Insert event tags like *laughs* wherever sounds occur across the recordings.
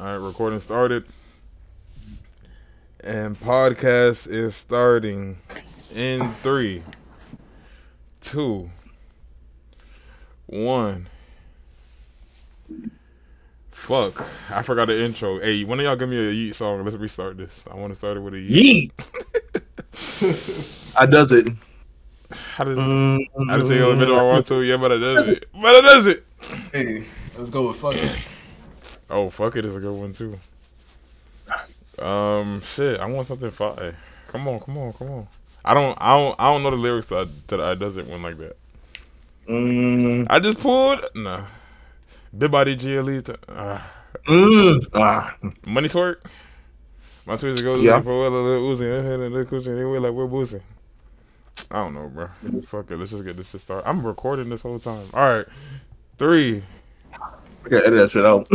All right, recording started. And podcast is starting in three, two, one. Fuck, I forgot the intro. Hey, one of y'all give me a Yeet song. Let's restart this. I want to start it with a Yeet. Yeet. *laughs* I does it. How does it? I just say elemental I want to. Yeah, but it does it. But it does it. Hey, let's go with fuck it. Oh, fuck it is a good one too. Um, shit, I want something fire. Come on, come on, come on. I don't, I don't, I don't know the lyrics to, to I doesn't win like that. Mm. I just pulled nah. Big body GLE. To, uh, mm. ah. Money twerk. My tweets go Yeah. for a little Uzi, and little cushion. They way like we're boozing. I don't know, bro. Fuck it. Let's just get this to start. I'm recording this whole time. All right, three, I gotta edit that shit out.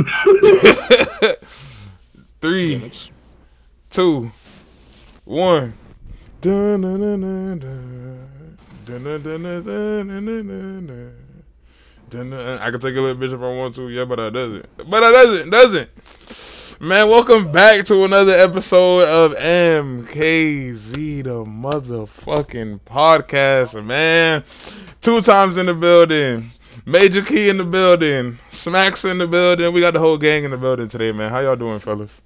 *laughs* Three, two, one. I can take a little bitch if I want to. Yeah, but I doesn't. But I doesn't. Doesn't. Man, welcome back to another episode of MKZ, the motherfucking podcast. Man, two times in the building. Major Key in the building. Smacks in the building. We got the whole gang in the building today, man. How y'all doing, fellas?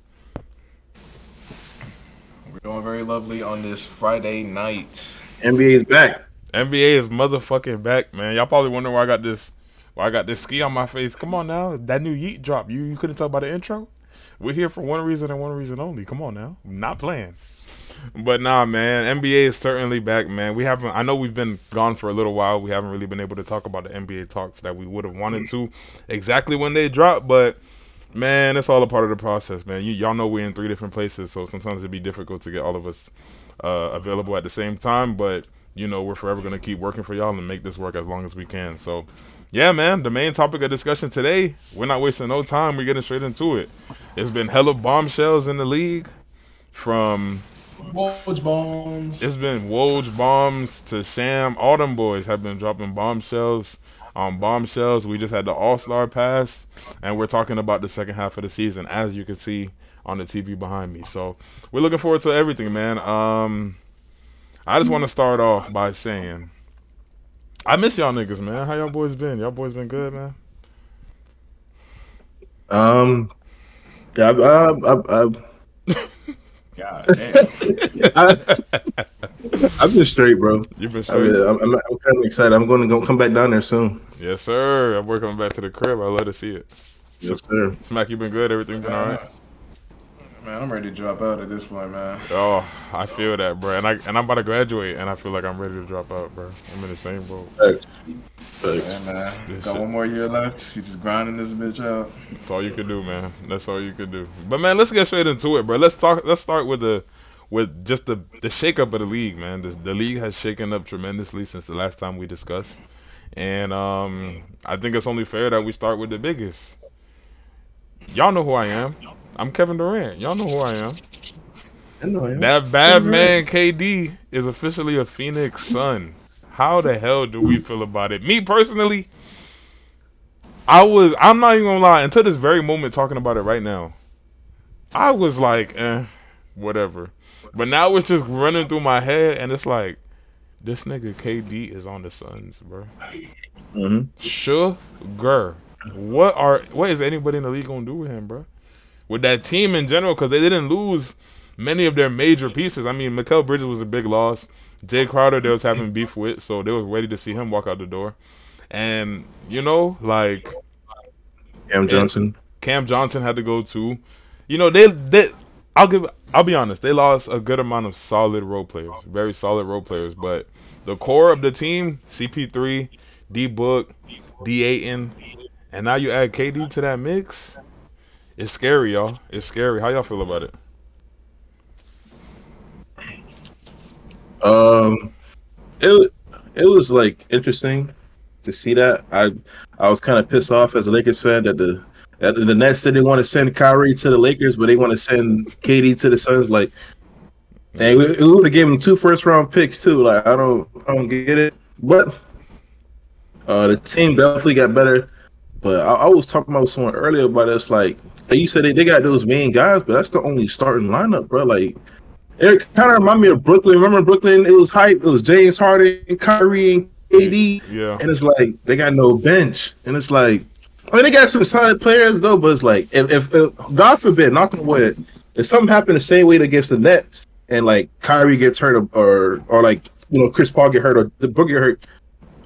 We're doing very lovely on this Friday night. NBA is back. NBA is motherfucking back, man. Y'all probably wondering why I got this why I got this ski on my face. Come on now. That new Yeet drop. You you couldn't tell by the intro? We're here for one reason and one reason only. Come on now. not playing. But nah, man, NBA is certainly back, man. We haven't I know we've been gone for a little while. We haven't really been able to talk about the NBA talks that we would have wanted to exactly when they drop, but man, it's all a part of the process, man. You y'all know we're in three different places, so sometimes it'd be difficult to get all of us uh, available at the same time, but you know, we're forever gonna keep working for y'all and make this work as long as we can. So yeah, man, the main topic of discussion today, we're not wasting no time, we're getting straight into it. It's been hella bombshells in the league from Woj bombs. it's been Woj bombs to Sham. All them boys have been dropping bombshells on bombshells. We just had the All Star pass, and we're talking about the second half of the season, as you can see on the TV behind me. So we're looking forward to everything, man. Um, I just want to start off by saying I miss y'all niggas, man. How y'all boys been? Y'all boys been good, man. Um, yeah, I, I, I, I, *laughs* God. I, I've been straight, bro. You've been I straight? mean, I'm, I'm, I'm kind of excited. I'm going to go come back down there soon. Yes, sir. I'm working back to the crib. I love to see it. Yes, sir. Smack, you've been good? Everything been all right? Man, I'm ready to drop out at this point, man. Oh, I feel that, bro. And I and I'm about to graduate, and I feel like I'm ready to drop out, bro. I'm in the same boat. Thanks. Thanks. Yeah, man. Got shit- one more year left. You just grinding this bitch out. That's all you can do, man. That's all you can do. But man, let's get straight into it, bro. Let's talk. Let's start with the with just the the shakeup of the league, man. The, the league has shaken up tremendously since the last time we discussed, and um, I think it's only fair that we start with the biggest. Y'all know who I am. I'm Kevin Durant. Y'all know who I am. I know. That bad man KD is officially a Phoenix Sun. How the hell do we feel about it? Me personally, I was I'm not even gonna lie, until this very moment talking about it right now. I was like, eh, whatever. But now it's just running through my head and it's like, this nigga KD is on the Suns, bro. Mhm. Sugar. What are what is anybody in the league gonna do with him, bro? With that team in general, because they didn't lose many of their major pieces. I mean, Mikal Bridges was a big loss. Jae Crowder, they was having beef with, so they was ready to see him walk out the door. And you know, like Cam Johnson. Cam Johnson had to go too. You know, they they I'll give I'll be honest, they lost a good amount of solid role players, very solid role players, but the core of the team, CP3, D Book, D Ayton, and now you add KD to that mix. It's scary, y'all. It's scary. How y'all feel about it? Um, it it was like interesting to see that. I I was kind of pissed off as a Lakers fan that the that the Nets said they want to send Kyrie to the Lakers, but they want to send KD to the Suns. Like, dang, we, we would have given him two first round picks too. Like, I don't I don't get it. But uh, the team definitely got better. But I, I was talking about someone earlier about this. Like you said they, they got those main guys, but that's the only starting lineup, bro. Like it kind of remind me of Brooklyn. Remember Brooklyn? It was hype. It was James Harden, Kyrie, and KD. Yeah. And it's like they got no bench, and it's like I mean they got some solid players though, but it's like if, if, if God forbid, knock on wood, if something happened the same way against the Nets, and like Kyrie gets hurt or or, like you know Chris Paul get hurt or the Boogie get hurt,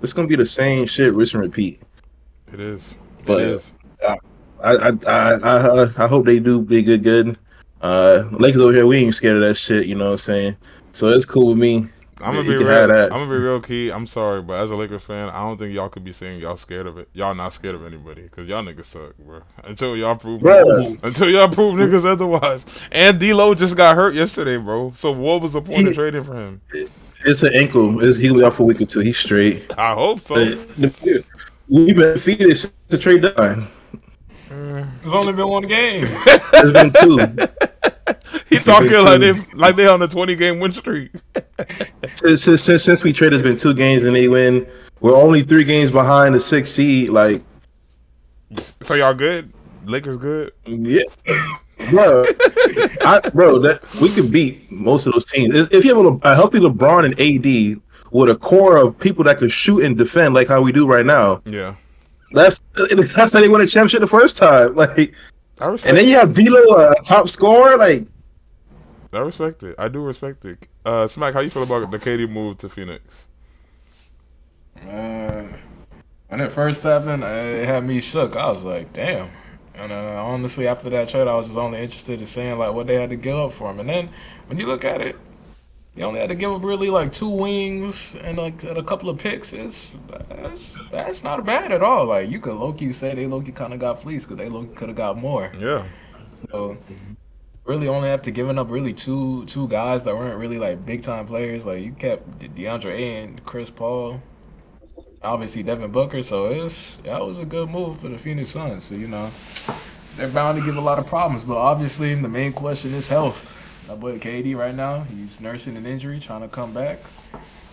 it's gonna be the same shit, rinse and repeat. It is. But- it is. I I I I, I hope they do be good good. Uh, Lakers over here, we ain't scared of that shit. You know what I'm saying? So it's cool with me. I'm gonna be real. that. I'm gonna be real key. I'm sorry, but as a Lakers fan, I don't think y'all could be saying y'all scared of it. Y'all not scared of anybody because y'all niggas suck, bro. Until y'all prove Bruh. until y'all prove niggas otherwise. And D'Lo just got hurt yesterday, bro. So what was the point of trading for him? It's an ankle. It's, he'll be out for a week or two. He's straight. I hope so. We've been defeated since the trade deadline. It's only been one game. *laughs* There's been two. *laughs* He's talking like they like they on a 20 game win streak. since, since, since, since we traded, it's been two games and they win. We're only three games behind the six seed. Like, So y'all good? Lakers good? yeah, bro, I, bro, that we could beat most of those teams if if you have a, a healthy LeBron and AD with a core of people that could shoot and defend like how we do right now. Yeah. That's that's how they won a championship the first time. *laughs* Like, I respect and then you have D'Lo, a top scorer. Like, I respect it. I do respect it. Uh Smack, how you feel about the KD move to Phoenix? Man, when it first happened, uh, it had me shook. I was like, damn. And uh, honestly, after that trade, I was just only interested in seeing like what they had to give up for him. And then when you look at it, you only had to give up really like two wings and like and a couple of picks. It's that's that's not bad at all. Like you could Loki say they Loki kind of got fleeced because they low could have got more. Yeah. So really only have to giving up really two two guys that weren't really like big time players. Like you kept De- DeAndre A and Chris Paul, obviously Devin Booker. So it's that was a good move for the Phoenix Suns. So you know they're bound to give a lot of problems, but obviously the main question is health. My boy KD right now, he's nursing an injury, trying to come back.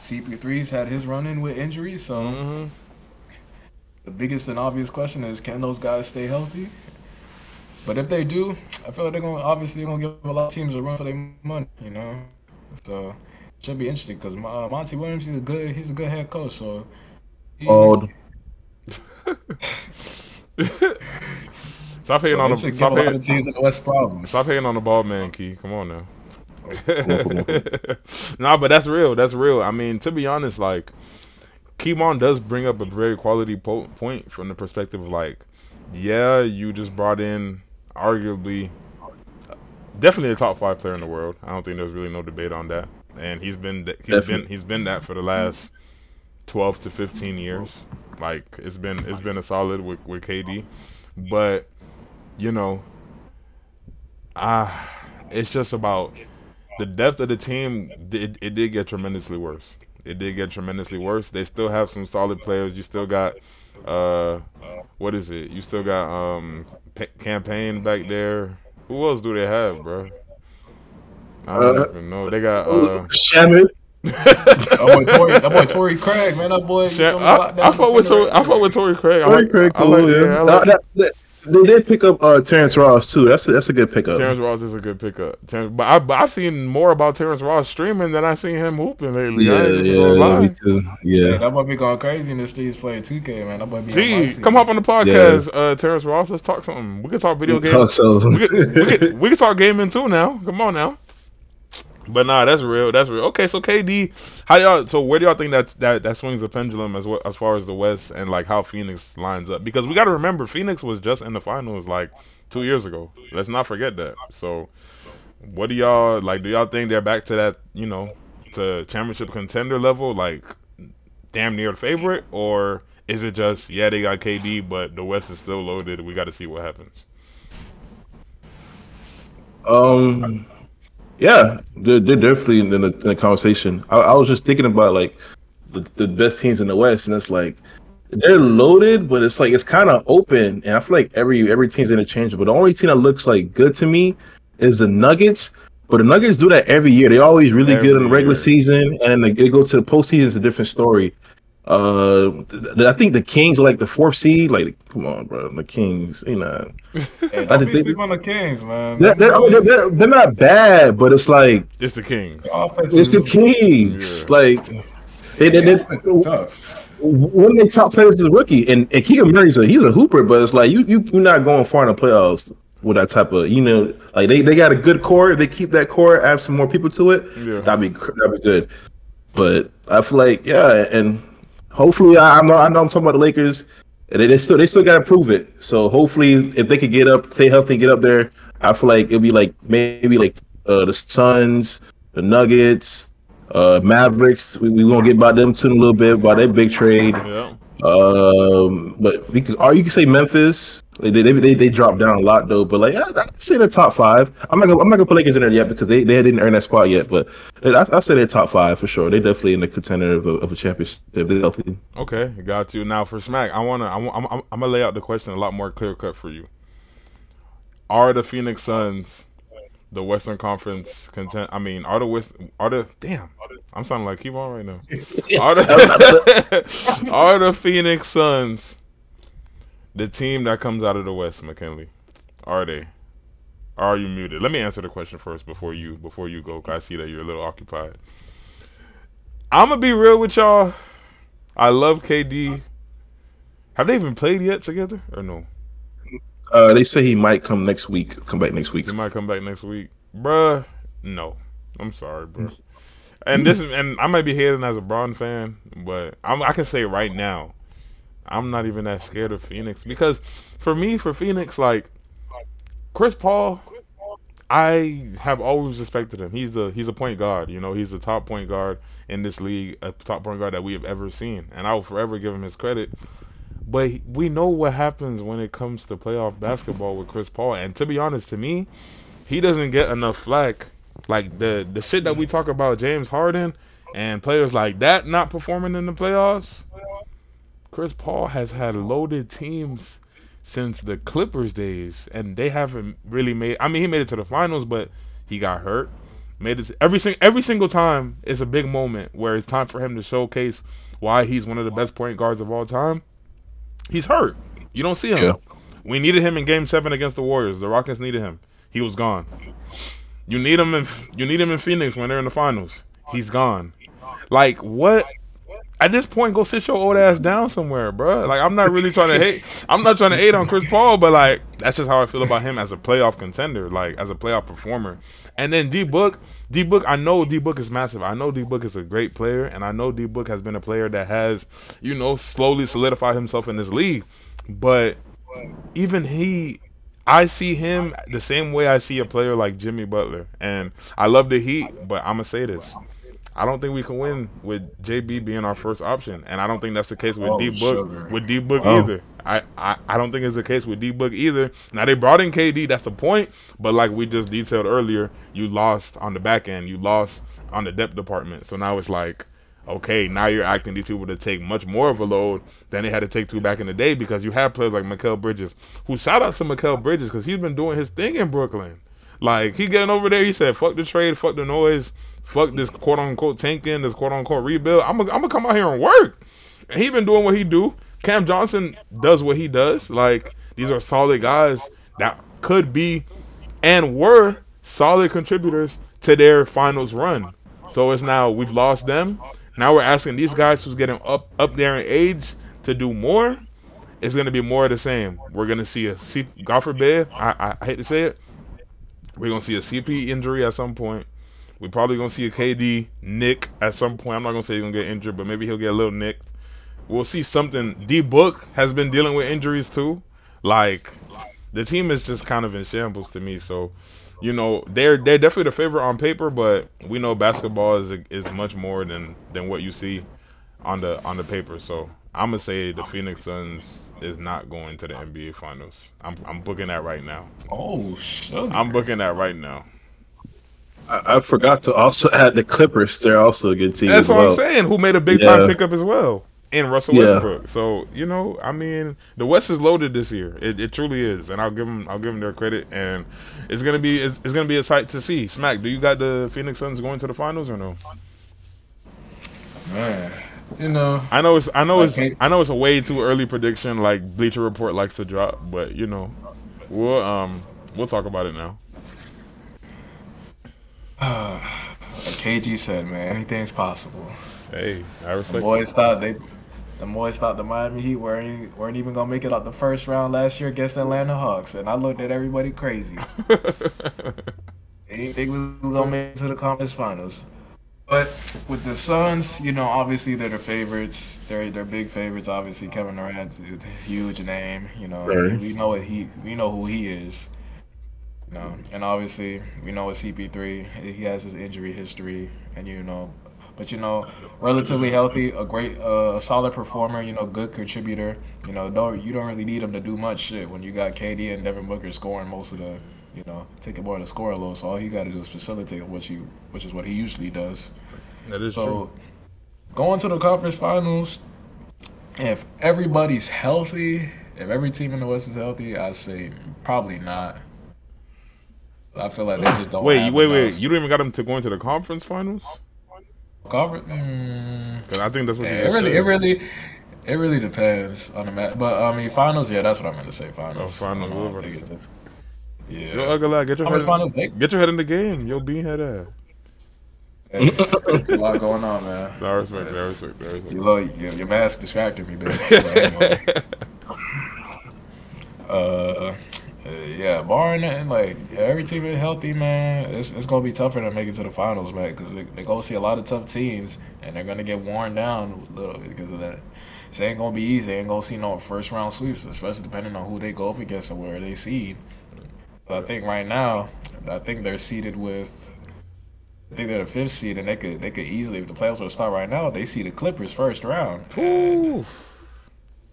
CP3's had his run in with injuries, so hmm the biggest and obvious question is can those guys stay healthy? But if they do, I feel like they're gonna obviously gonna give a lot of teams a run for their money, you know. So it should be interesting because uh, Monty Williams he's a good he's a good head coach. So he, old. *laughs* *laughs* Stop hating so on the should give a stop hating, of teams in the West problems. stop hating on the ball man, Key. Come on now. *laughs* *laughs* nah, but that's real. That's real. I mean, to be honest, like Keymon does bring up a very quality po- point from the perspective of like, yeah, you just brought in arguably, definitely a top five player in the world. I don't think there's really no debate on that. And he's been th- he's been he's been that for the last twelve to fifteen years. Like it's been it's been a solid with with KD, but you know, ah, it's just about the depth of the team. It, it did get tremendously worse. It did get tremendously worse. They still have some solid players. You still got, uh, what is it? You still got um P- Cam Payne back there. Who else do they have, bro? I don't Uh, even know. They got uh. Shaman. that boy Torrey, that boy Torrey Craig, man, that boy. you Sha- feel me, I, locked I down fuck with. Torrey. I fuck with Torrey Craig. I Very like. very I cool. like. yeah. Yeah, I like. That- that- they did pick up uh, Terrence Ross too. That's a, that's a good pickup. Terrence Ross is a good pickup. Terrence, but, I, but I've seen more about Terrence Ross streaming than I've seen him hooping lately. I yeah, ain't even gonna yeah, me too. Yeah, Yeah. that boy be going crazy in the streets playing 2K, man. That boy be on Gee, come up on the podcast, uh, Terrence Ross. Let's talk something. We can talk video games. Also, we, can, we, can, we can *laughs* talk gaming too now. Come on now. But nah, that's real. That's real. Okay, so KD, how y'all? So where do y'all think that that that swings the pendulum as well, as far as the West and like how Phoenix lines up? Because we got to remember Phoenix was just in the finals like two years ago. Let's not forget that. So, what do y'all like? Do y'all think they're back to that? You know, to championship contender level, like damn near favorite, or is it just yeah they got KD, but the West is still loaded? We got to see what happens. um, yeah, they're, they're definitely in the, in the conversation. I, I was just thinking about like the, the best teams in the West, and it's like they're loaded, but it's like it's kind of open, and I feel like every every team's interchangeable. The only team that looks like good to me is the Nuggets. But the Nuggets do that every year. They're always really Every good in the regular year. season, and they, they go to the postseason. It's a different story. Uh, th- th- I think the Kings are like the fourth seed. Like, come on, bro, the Kings. You know, *laughs* Hey, I don't just be think- sleep on the Kings, man. they're, they're, they're, they're, they're not bad, but it's like It's the Kings. Offense it's the Kings. Yeah. Like, they, they, they, offense tough. one of their top players is a rookie, and, and Keegan Murray's a he's a hooper, but it's like you you you're not going far in the playoffs with that type of you know like they, they got a good core. If they keep that core, add some more people to it, Yeah. that'd be that'd be good. But I feel like yeah, and hopefully I, I know I know I'm talking about the Lakers, and they, they still they still got to prove it. So hopefully if they could get up, stay healthy, get up there, I feel like it'll be like maybe like uh, the Suns, the Nuggets. Uh, Mavericks, we we gonna get about them too in a little bit about that big trade. Yeah. Um, but we could, or you could say Memphis. They they, they they dropped down a lot though. But like, I, I'd say they're top five. I'm not gonna I'm not gonna put Lakers in there yet because they, they didn't earn that spot yet. But I I say they're top five for sure. They're definitely in the contender of a, of a championship. if They're healthy. Okay, got you. Now for Smack, I wanna, I want, I'm, I'm, I'm gonna lay out the question a lot more clear cut for you. Are the Phoenix Suns the Western Conference content? I mean, are the West, are the damn? I'm sounding like keep on right now. *laughs* Are the, *laughs* *laughs* are the Phoenix Suns the team that comes out of the West, McKinley? Are they? Are you muted? Let me answer the question first before you before you go. 'cause I see that you're a little occupied. I'm gonna be real with y'all. I love KD. Have they even played yet together or no? Uh, they say he might come next week. Come back next week. He might come back next week, bruh. No, I'm sorry, bro. And this is, and I might be hating as a Braun fan, but I'm, I can say right now, I'm not even that scared of Phoenix because for me, for Phoenix, like Chris Paul, I have always respected him. He's the he's a point guard. You know, he's the top point guard in this league, a top point guard that we have ever seen, and I will forever give him his credit. But we know what happens when it comes to playoff basketball with Chris Paul, and to be honest, to me, he doesn't get enough flack. Like the the shit that we talk about James Harden and players like that not performing in the playoffs. Chris Paul has had loaded teams since the Clippers days, and they haven't really made. I mean, he made it to the finals, but he got hurt. Made it every sing, every single time. It's a big moment where it's time for him to showcase why he's one of the best point guards of all time. He's hurt. You don't see him. Yeah. We needed him in Game Seven against the Warriors. The Rockets needed him. He was gone. You need him in you need him in Phoenix when they're in the finals. He's gone. Like what? At this point, go sit your old ass down somewhere, bruh. Like I'm not really trying to hate. I'm not trying to hate on Chris Paul, but like that's just how I feel about him as a playoff contender, like as a playoff performer. And then D Book, D Book, I know D Book is massive. I know D Book is a great player, and I know D Book has been a player that has, you know, slowly solidified himself in this league. But even he I see him the same way I see a player like Jimmy Butler. And I love the Heat, but I'm gonna say this. I don't think we can win with JB being our first option. And I don't think that's the case with Oh, D Book with D Book Oh. either. I, I, I don't think it's the case with D Book either. Now they brought in KD, that's the point. But like we just detailed earlier, you lost on the back end. You lost on the depth department. So now it's like okay, now you're asking these people to take much more of a load than they had to take to back in the day because you have players like Mikal Bridges, who shout out to Mikal Bridges because he's been doing his thing in Brooklyn. Like he getting over there, he said, "Fuck the trade, fuck the noise, fuck this quote unquote tanking, this quote unquote rebuild. I'm gonna I'm come out here and work." And he been doing what he do. Cam Johnson does what he does. Like these are solid guys that could be and were solid contributors to their finals run. So it's now we've lost them. Now we're asking these guys who's getting up up there in age to do more. It's gonna be more of the same. We're gonna see a C- God forbid. I, I, I hate to say it. We're gonna see a CP injury at some point. We're probably gonna see a KD nick at some point. I'm not gonna say he's gonna get injured, but maybe he'll get a little nicked. We'll see something. D Book has been dealing with injuries too. Like the team is just kind of in shambles to me. So, you know, they're they're definitely the favorite on paper, but we know basketball is is much more than than what you see on the on the paper. So I'm gonna say the Phoenix Suns is not going to the NBA Finals. I'm I'm booking that right now. Oh, sugar. I'm booking that right now. I, I forgot to also *laughs* add the Clippers. They're also a good team. That's as what well. I'm saying. Who made a big time pickup as well in Russell Yeah. Westbrook. So you know, I mean, the West is loaded this year. It, it truly is, and I'll give them I'll give them their credit. And it's gonna be it's, it's gonna be a sight to see. Smack, do you got the Phoenix Suns going to the finals or no? Man, you know, I know it's I know it's Okay. I know it's a way too early prediction like Bleacher Report likes to drop, but you know, we'll um we'll talk about it now. *sighs* like KG said, man, anything's possible. Hey, I The respect. boys thought they, the boys thought the Miami Heat weren't weren't even gonna make it out the first round last year against the Atlanta Hawks, and I looked at everybody crazy. *laughs* They didn't think we was gonna make it to the conference finals. But with the Suns, you know, obviously they're the favorites. They're they're big favorites. Obviously, Kevin Durant's a huge name. You know, Right. we know what he we know who he is. You know, and obviously we know with CP3. He has his injury history, and you know, but you know, relatively healthy, a great, uh, a solid performer. You know, good contributor. You know, don't you don't really need him to do much shit when you got KD and Devin Booker scoring most of the, you know, taking more of the score load. So all you got to do is facilitate, which you, which is what he usually does. That is true. So going to the conference finals, if everybody's healthy, if every team in the West is healthy, I say probably not. I feel like they just don't. Wait, have wait, wait! You don't even got them to go into the conference finals? Conference- mm, Because I think that's what Yeah, you it really, said. it really, it really depends on the match. But I mean, finals, yeah, that's what I meant to say. Finals. Oh, finals, I know, I whatever. think just- Yo, yeah. ugly lad, get your Conference head, finals, they, get your head in the game. Yo, beanhead ass. hey, there's a lot going on, man. I respect, I respect, I respect. You your, your mask distracted me, baby. *laughs* But anyway. uh, uh, yeah, barring that, like every team is healthy, man. It's, it's gonna be tougher to make it to the finals, man, because they, they go see a lot of tough teams, and they're gonna get worn down a little bit because of that. It ain't gonna be easy. They ain't gonna see no first round sweeps, especially depending on who they go up against and where they seed. But I think right now, I think they're seeded with. I think they're the fifth seed, and they could they could easily, if the playoffs were to start right now, they see the Clippers first round.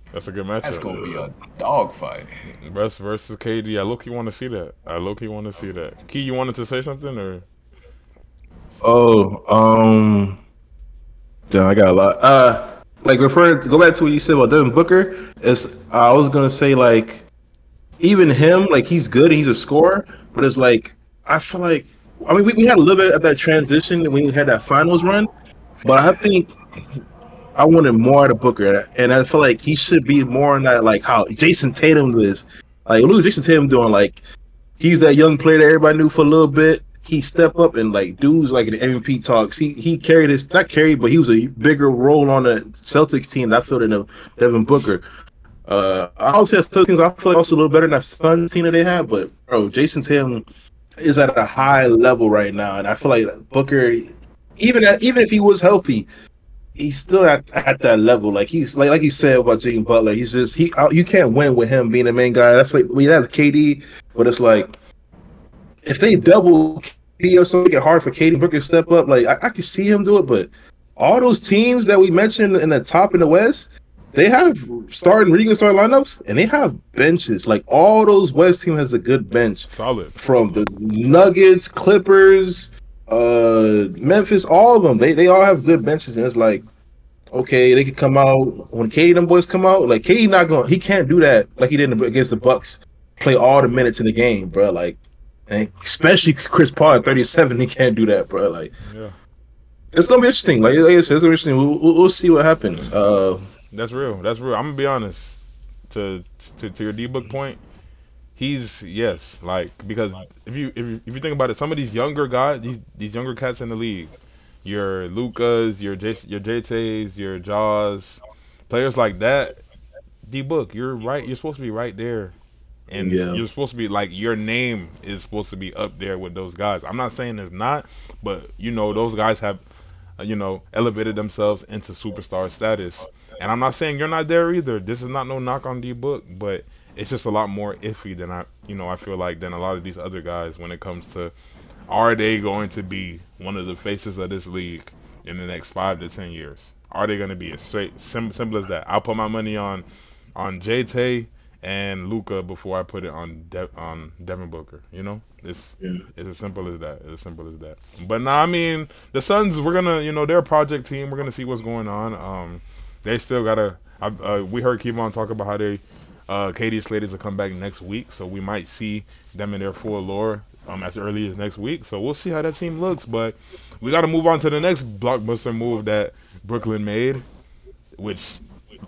And Ooh. That's a good matchup. that's gonna be a dogfight. Russ versus KD. I low key want to see that. I low key want to see that. Key, you wanted to say something or? Oh, um, damn, I got a lot. Uh, like referring to go back to what you said about Devin Booker. Is I was gonna say like, even him, like he's good, and he's a scorer, but it's like I feel like I mean we, we had a little bit of that transition when we had that finals run, but I think I wanted more out of Booker, and I feel like he should be more in that like how Jayson Tatum is. Like look, Jayson Tatum doing like he's that young player that everybody knew for a little bit. He step up and like dudes like the MVP talks. He he carried his not carried, but he was a bigger role on the Celtics team. I feel in the Devin Booker. Uh, I also have Celtics. I feel like also a little better than that Suns team that they have. But bro, Jayson Tatum is at a high level right now, and I feel like Booker, even at, even if he was healthy, he's still at, at that level. Like he's like like you said about Jimmy Butler. He's just he uh, you can't win with him being the main guy. That's like we have KD, but it's like if they double KD or something, make it hard for KD Booker to step up. Like I, I can see him do it, but all those teams that we mentioned in the top in the West, they have starting good starting lineups, and they have benches. Like all those West team has a good bench Solid. from the Nuggets, Clippers, uh, Memphis, all of them. They they all have good benches, and it's like, okay, they could come out when KD them boys come out. Like KD not going, he can't do that like he did against the Bucks. Play all the minutes in the game, bro. Like, and especially Chris Paul at thirty seven, he can't do that, bro. Like, Yeah, it's gonna be interesting. Like, like I said, it's gonna be interesting. We'll, we'll, we'll see what happens. Uh, that's real. That's real. I'm gonna be honest. To to to your D book point, he's yes, like because if you if you, if you think about it, some of these younger guys, these these younger cats in the league, your Lukas, your J, your JT's, your Jaws, players like that. D book, you're right. You're supposed to be right there, and Yeah. you're supposed to be like your name is supposed to be up there with those guys. I'm not saying it's not, but you know those guys have, uh, you know, elevated themselves into superstar status. And I'm not saying you're not there either. This is not no knock on D book, but it's just a lot more iffy than I, you know, I feel like than a lot of these other guys when it comes to are they going to be one of the faces of this league in the next five to ten years? Are they going to be as straight sim- simple as that? I'll put my money on on JT and Luka before I put it on De- on Devin Booker. You know, it's Yeah. it's as simple as that. It's as simple as that. But nah, I mean, the Suns. We're gonna, you know, they're a project team. We're gonna see what's going on. Um, they still gotta. I, uh, we heard Kevon talk about how they, uh, Katie Slater's come back next week, so we might see them in their full lore um as early as next week. So we'll see how that team looks. But we got to move on to the next blockbuster move that Brooklyn made. which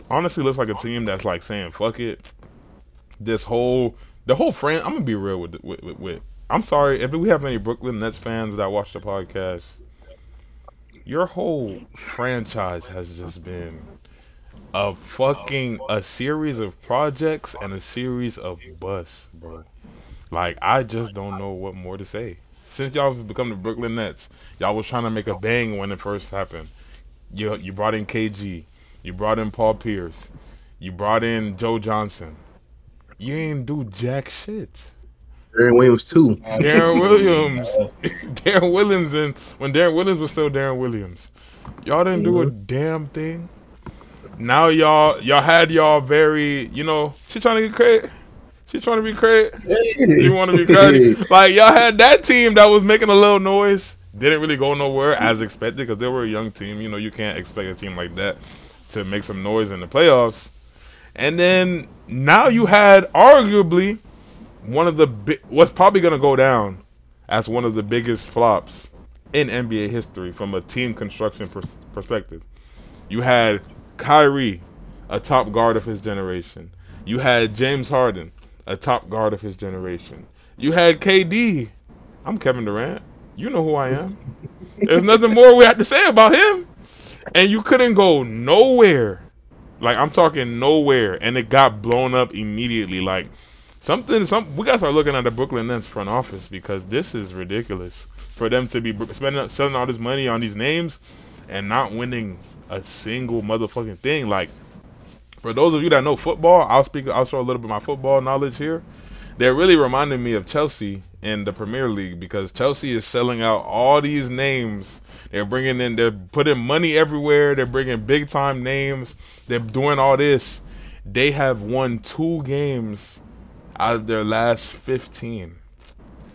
honestly looks like a team that's like saying fuck it. This whole the whole friend. I'm gonna be real with with, with, with I'm sorry if we have any Brooklyn Nets fans that watch the podcast. Your whole franchise has just been a fucking a series of projects and a series of busts, bro. Like I just don't know what more to say. Since y'all have become the Brooklyn Nets, y'all was trying to make a bang when it first happened. You you brought in KG, you brought in Paul Pierce, you brought in Joe Johnson. You ain't do jack shit. Deron Williams too. Deron Williams, *laughs* Deron Williams, and when Deron Williams was still Deron Williams, y'all didn't do a mm-hmm. damn thing. Now y'all y'all had y'all very you know she trying to get credit. She trying to be credit. You want to be credit? *laughs* like y'all had that team that was making a little noise. Didn't really go nowhere as expected because they were a young team. You know you can't expect a team like that to make some noise in the playoffs. And then now you had arguably one of the bi- what's probably going to go down as one of the biggest flops in NBA history from a team construction pers- perspective. You had Kyrie, a top guard of his generation. You had James Harden, a top guard of his generation. You had KD. I'm Kevin Durant. You know who I am. There's nothing more we have to say about him. And you couldn't go nowhere. Like I'm talking nowhere, and it got blown up immediately. Like something, some we gotta start looking at the Brooklyn Nets front office because this is ridiculous for them to be spending selling all this money on these names and not winning a single motherfucking thing. Like for those of you that know football, I'll speak. I'll show a little bit of my football knowledge here. They're really reminding me of Chelsea in the Premier League because Chelsea is selling out all these names. They're bringing in, they're putting money everywhere. They're bringing big time names. They're doing all this. They have won two games out of their last 15.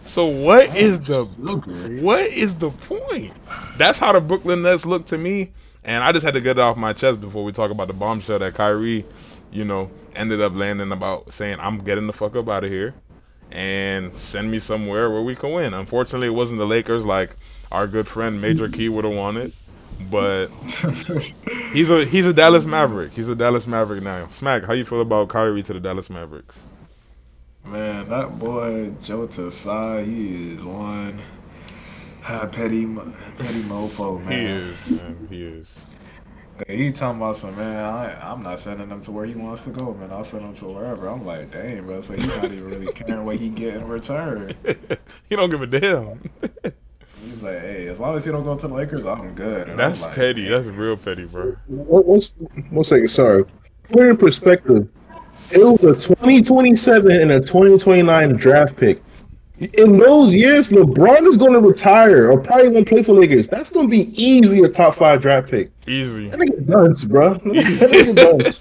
So what is the what is the point? That's how the Brooklyn Nets look to me. And I just had to get it off my chest before we talk about the bombshell that Kyrie, you know, ended up landing about saying, I'm getting the fuck up out of here and send me somewhere where we can win. Unfortunately, it wasn't the Lakers like our good friend Major Key would have wanted. But *laughs* he's a he's a Dallas Maverick. He's a Dallas Maverick now. Smack, how you feel about Kyrie to the Dallas Mavericks? Man, that boy Joe Tsai, he is one ah, petty, petty mofo, man. He is, man. He is. He talking about some man. I, I'm not sending him to where he wants to go, man. I'll send him to wherever. I'm like, dang, bro. So he not even really caring what he get in return. *laughs* he don't give a damn. *laughs* He's like, hey, as long as he don't go to the Lakers, I'm good. And That's I'm like, petty. That's real petty, bro. What, what's, one second, sorry. Put in perspective. It was a 2027 and a 2029 draft pick. In those years, LeBron is going to retire or probably won't play for Lakers. That's going to be easily a top five draft pick. Easy. That nigga dunce, bro. *laughs* That nigga dunce.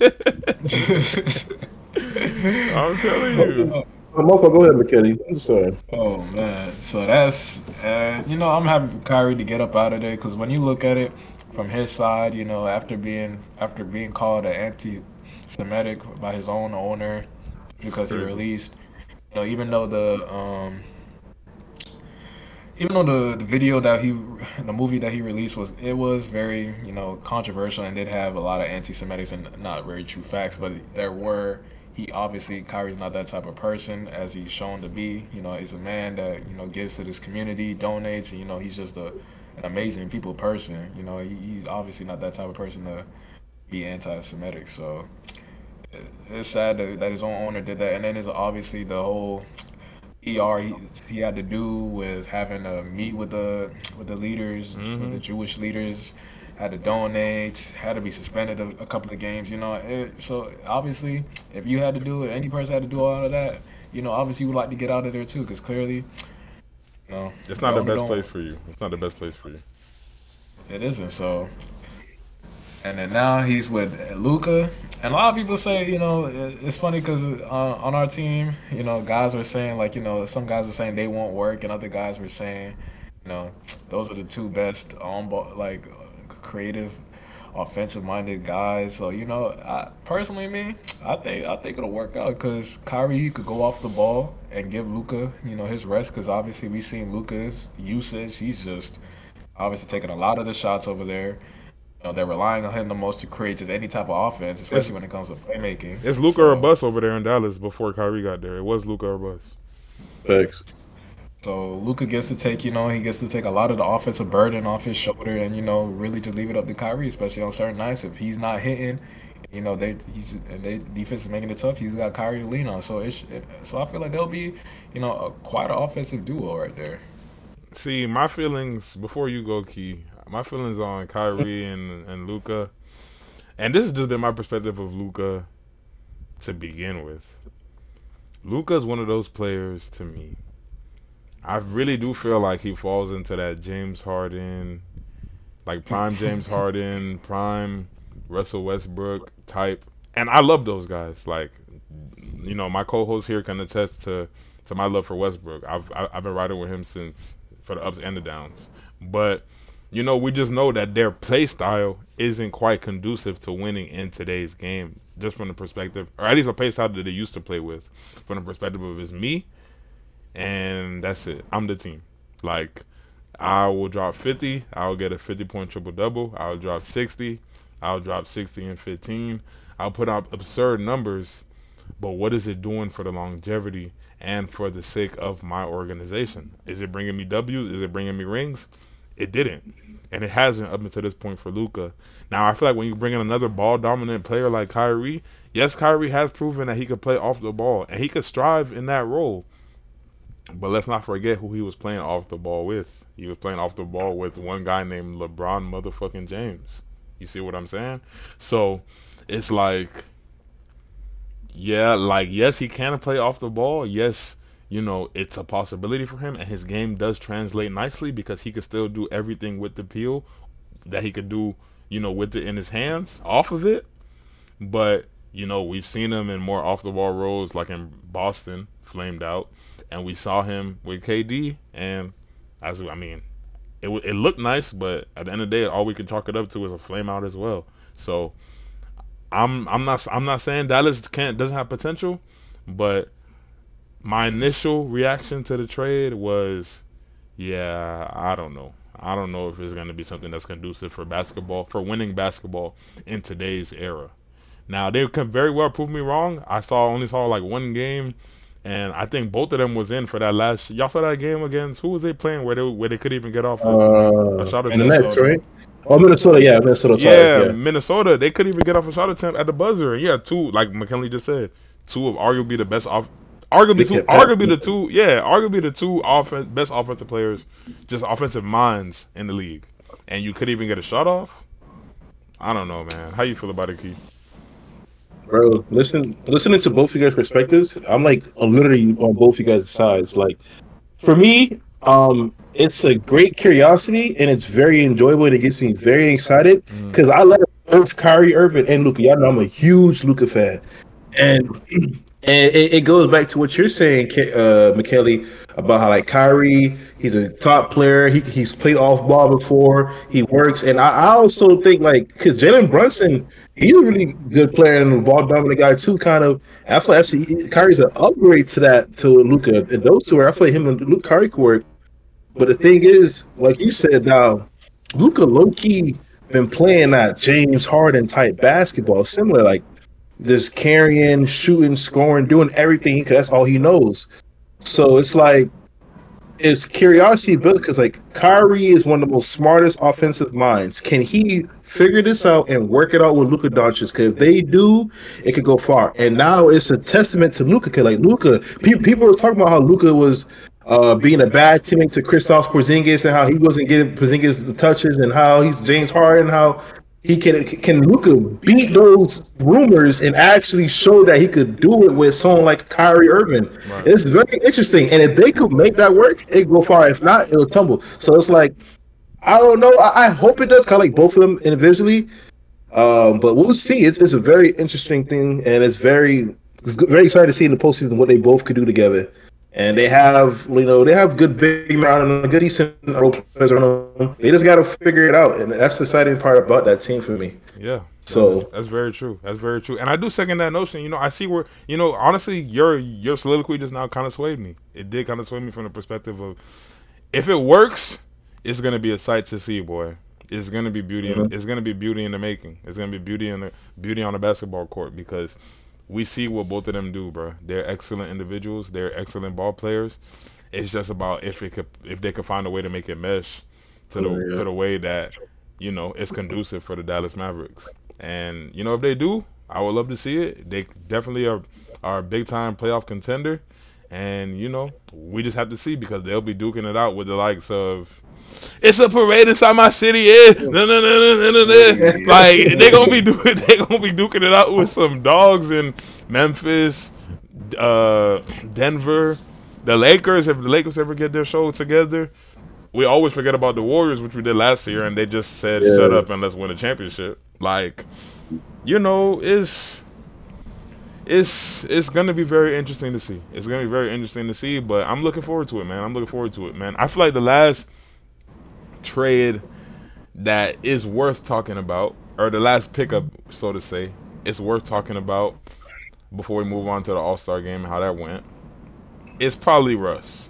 *laughs* I'm telling you. Oh, Motherfucker, go ahead, McKinney. I'm sorry. Oh man, so that's uh, you know I'm happy for Kyrie to get up out of there because when you look at it from his side, you know after being after being called an anti-Semitic by his own owner because he released, you know even though the um even though the, the video that he the movie that he released was it was very you know controversial and did have a lot of anti-Semitics and not very true facts, but there were he obviously Kyrie's not that type of person as he's shown to be. You know, he's a man that you know gives to this community, donates, and you know he's just a an amazing people person. You know, he, he's obviously not that type of person to be anti-Semitic. So it's sad that, that his own owner did that, and then there's obviously the whole ER he, he had to do with having to meet with the with the leaders, with the Jewish leaders, had to donate, had to be suspended a, a couple of games. You know, it, so obviously, if you had to do it, any person had to do all of that. You know, obviously, you would like to get out of there too, because clearly, you know, It's not the best place for you. It's not the best place for you. It isn't so. And then now he's with Luka, and a lot of people say, you know, it's funny because on, uh, on our team, you know, guys were saying like, you know, some guys were saying they won't work, and other guys were saying, you know, those are the two best on ball, like creative, offensive-minded guys. So you know, I, personally, me, I think I think it'll work out because Kyrie could go off the ball and give Luka, you know, his rest because obviously we've seen Luka's usage. He's just obviously taking a lot of the shots over there. You know, they're relying on him the most to create just any type of offense, especially when it comes to playmaking. It's Luka So- or bust over there in Dallas before Kyrie got there. It was Luka or bust. Thanks. So Luka gets to take, you know, he gets to take a lot of the offensive burden off his shoulder, and you know, really just leave it up to Kyrie, especially on certain nights. If he's not hitting, you know, they he's and they defense is making it tough. He's got Kyrie to lean on. So it's so I feel like they'll be, you know, a, quite an offensive duo right there. See, my feelings before you go, Key. My feelings on Kyrie *laughs* and and Luka, and this has just been my perspective of Luka to begin with. Luka's one of those players to me. I really do feel like he falls into that James Harden, like prime James *laughs* Harden, prime Russell Westbrook type. And I love those guys. Like, you know, my co-host here can attest to to my love for Westbrook. I've I- I've been riding with him since for the ups and the downs. But you know, we just know that their play style isn't quite conducive to winning in today's game. Just from the perspective, or at least a play style that they used to play with, from the perspective of it's me, and that's it. I'm the team. Like, I will drop 50. I'll get a 50 point triple double. I'll drop 60. I'll drop 60 and 15. I'll put out absurd numbers, but what is it doing for the longevity and for the sake of my organization? Is it bringing me W's? Is it bringing me rings? It didn't. And it hasn't up until this point for Luka. Now I feel like when you bring in another ball dominant player like Kyrie, yes, Kyrie has proven that he could play off the ball and he could strive in that role. But let's not forget who he was playing off the ball with. He was playing off the ball with one guy named LeBron motherfucking James. You see what I'm saying? So it's like, yeah, like yes, he can play off the ball. Yes, you know it's a possibility for him, and his game does translate nicely because he could still do everything with the peel that he could do, you know, with it in his hands off of it. But you know, we've seen him in more off the wall roles, like in Boston, flamed out, and we saw him with KD, and as I mean, it it looked nice, but at the end of the day, all we can chalk it up to is a flame out as well. So I'm I'm not I'm not saying Dallas can't doesn't have potential, but my initial reaction to the trade was, yeah, I don't know. I don't know if it's going to be something that's conducive for basketball for winning basketball in today's era. Now they can very well prove me wrong. I saw only saw like one game, and I think both of them was in for that last. Y'all saw that game against who was they playing where they where they couldn't even get off. Uh, a shot and the attempt. Nets, right? Oh, Minnesota, yeah, Minnesota. yeah, Yeah, yeah. Minnesota. They couldn't even get off a shot attempt at the buzzer. And yeah, two like McKinley just said, two of arguably the best off. Arguably two, arguably the two, yeah, arguably the two offen- best offensive players, just offensive minds in the league, and you couldn't even get a shot off. I don't know, man. How you feel about it, Keith? Bro, listen, listening to both of you guys' perspectives, I'm like literally on both of you guys' sides. Like, for me, um, it's a great curiosity and it's very enjoyable and it gets me very excited because I love Irv, Kyrie Irving and Luka. Y'all know I'm a huge Luka fan, and *clears throat* and it, it goes back to what you're saying, uh, McKelly, about how like Kyrie, he's a top player. He he's played off ball before. He works, and I, I also think like because Jalen Brunson, he's a really good player and a ball dominant guy too. Kind of, I feel like actually Kyrie's an upgrade to that to Luka, and those two are. I feel like him and Luke Kyrie could work. But the thing is, like you said, now Luka low key been playing that James Harden type basketball, similar like just carrying, shooting, scoring, doing everything because that's all he knows. So it's like it's curiosity built because like Kyrie is one of the most smartest offensive minds. Can he figure this out and work it out with Luka Doncic? Because if they do, it could go far. And now it's a testament to Luka. Cause like Luka, pe- people were talking about how Luka was uh, being a bad teammate to Kristaps Porzingis and how he wasn't getting Porzingis the touches and how he's James Harden, how he can can Luka beat those rumors and actually show that he could do it with someone like Kyrie Irving. Right. It's very interesting, and if they could make that work, it go far. If not, it'll tumble. So it's like I don't know. I, I hope it does. Kind of like both of them individually, um, but we'll see. It's, it's a very interesting thing, and it's very it's very excited to see in the postseason what they both could do together. And they have, you know, they have good big man and good decent role players around them. They just got to figure it out, and that's the exciting part about that team for me. Yeah. So- that's, that's very true. That's very true. And I do second that notion. You know, I see where you know, honestly, your your soliloquy just now kind of swayed me. It did kind of sway me from the perspective of if it works, it's gonna be a sight to see, boy. It's gonna be beauty. In, Mhm. it's gonna be beauty in the making. It's gonna be beauty in the beauty on the basketball court because we see what both of them do, bro. They're excellent individuals. They're excellent ball players. It's just about if it could if they could find a way to make it mesh to the yeah. to the way that you know it's conducive for the Dallas Mavericks. And you know if they do, I would love to see it. They definitely are are a big time playoff contender. And you know we just have to see because they'll be duking it out with the likes of. It's a parade inside my city. Yeah, no, no, no. Like they gonna be doing, *laughs* they gonna be duking it out with some dogs in Memphis, uh, Denver, the Lakers. If the Lakers ever get their show together, we always forget about the Warriors, which we did last year, and they just said, Yeah. "Shut up and let's win a championship." Like, you know, it's it's it's gonna be very interesting to see. It's gonna be very interesting to see, but I'm looking forward to it, man. I'm looking forward to it, man. I feel like the last trade that is worth talking about, or the last pickup, so to say, is worth talking about before we move on to the All Star game and how that went. It's probably Russ,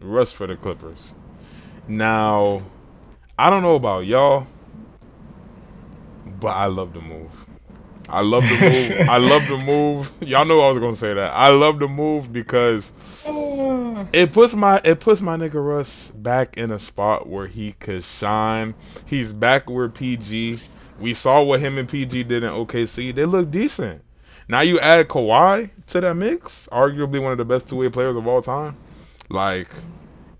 Russ for the Clippers. Now, I don't know about y'all, but I love the move. I love the move. I *laughs* love the move. Y'all know I was gonna say that. I love the move because it puts my it puts my nigga Russ back in a spot where he could shine. He's back where PG. We saw what him and PG did in OKC. They look decent. Now you add Kawhi to that mix, arguably one of the best two way players of all time. Like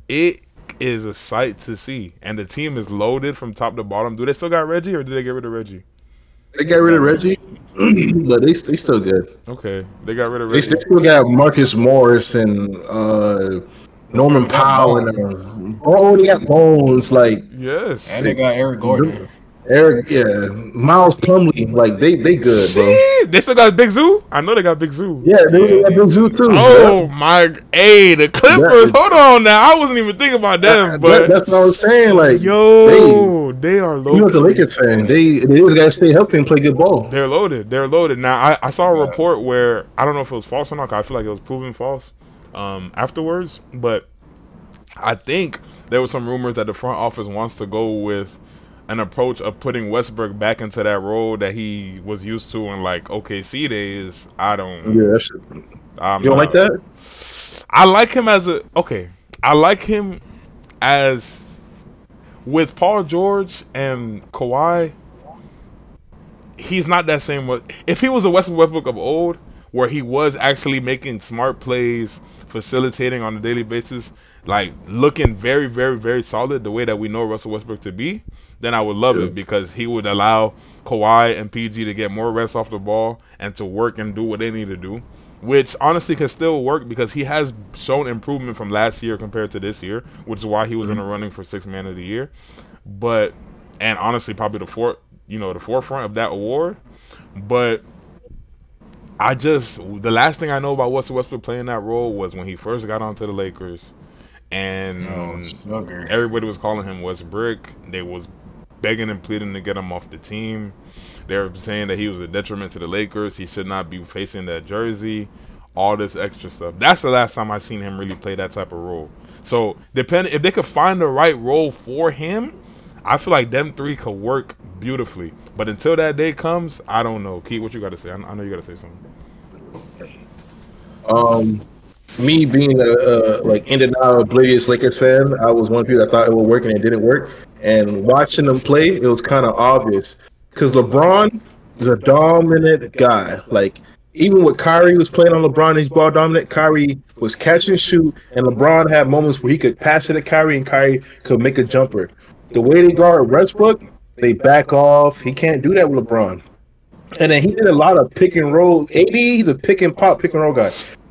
it is a sight to see, and the team is loaded from top to bottom. Do they still got Reggie, or did they get rid of Reggie? They got rid of Reggie, *clears throat* but they they still good. Okay, they got rid of They, Reggie. they still got Marcus Morris and uh, Norman Powell and uh, oh, they got Bones like Yes. And they got Eric Gordon. Eric, yeah, Miles Plumlee. Like they they good, bro. Shit, they still got Big Zoo. I know they got Big Zoo. Yeah, they got Big Zoo too. Oh my! Hey, the Clippers. Hold on now. I wasn't even thinking about them, That- but that's what I was saying. Like, yo, they, are loaded. you know, as a. Lakers fan, they they just gotta stay healthy and play good ball. They're loaded. They're loaded. Now I, I saw a report where I don't know if it was false or not. 'cause I feel like it was proven false um, afterwards, but I think there were some rumors that the front office wants to go with an approach of putting Westbrook back into that role that he was used to in like OKC days. I don't. Yeah, that shit. I'm You don't like that? I like him as a okay. I like him as with Paul George and Kawhi. He's not that same. If he was a Westbrook Westbrook of old, where he was actually making smart plays, facilitating on a daily basis, like looking very, very, very solid, the way that we know Russell Westbrook to be, then I would love Yeah. it because he would allow Kawhi and PG to get more rest off the ball and to work and do what they need to do which honestly can still work because he has shown improvement from last year compared to this year, which is why he was in the mm-hmm. running for six man of the year. But and honestly, probably the four, you know, the forefront of that award. But I just the last thing I know about Russell Westbrook playing that role was when he first got onto the Lakers, and Oh, everybody was calling him Westbrook. They was begging and pleading to get him off the team. They were saying that he was a detriment to the Lakers. He should not be facing that jersey. All this extra stuff. That's the last time I seen him really play that type of role. So depending if they could find the right role for him, I feel like them three could work beautifully. But until that day comes, I don't know. Keith, what you got to say? I, I know you got to say something. Um, me being a, a like in out oblivious Lakers fan, I was one of people that thought it would work and it didn't work. And watching them play, it was kind of obvious because LeBron is a dominant guy. Like even with Kyrie was playing on LeBron, he's ball dominant. Kyrie was catch and shoot, and LeBron had moments where he could pass it to Kyrie, and Kyrie could make a jumper. The way they guard Westbrook, they back off. He can't do that with LeBron. And then he did a lot of pick and roll. AD, he's a pick and pop, pick and roll guy.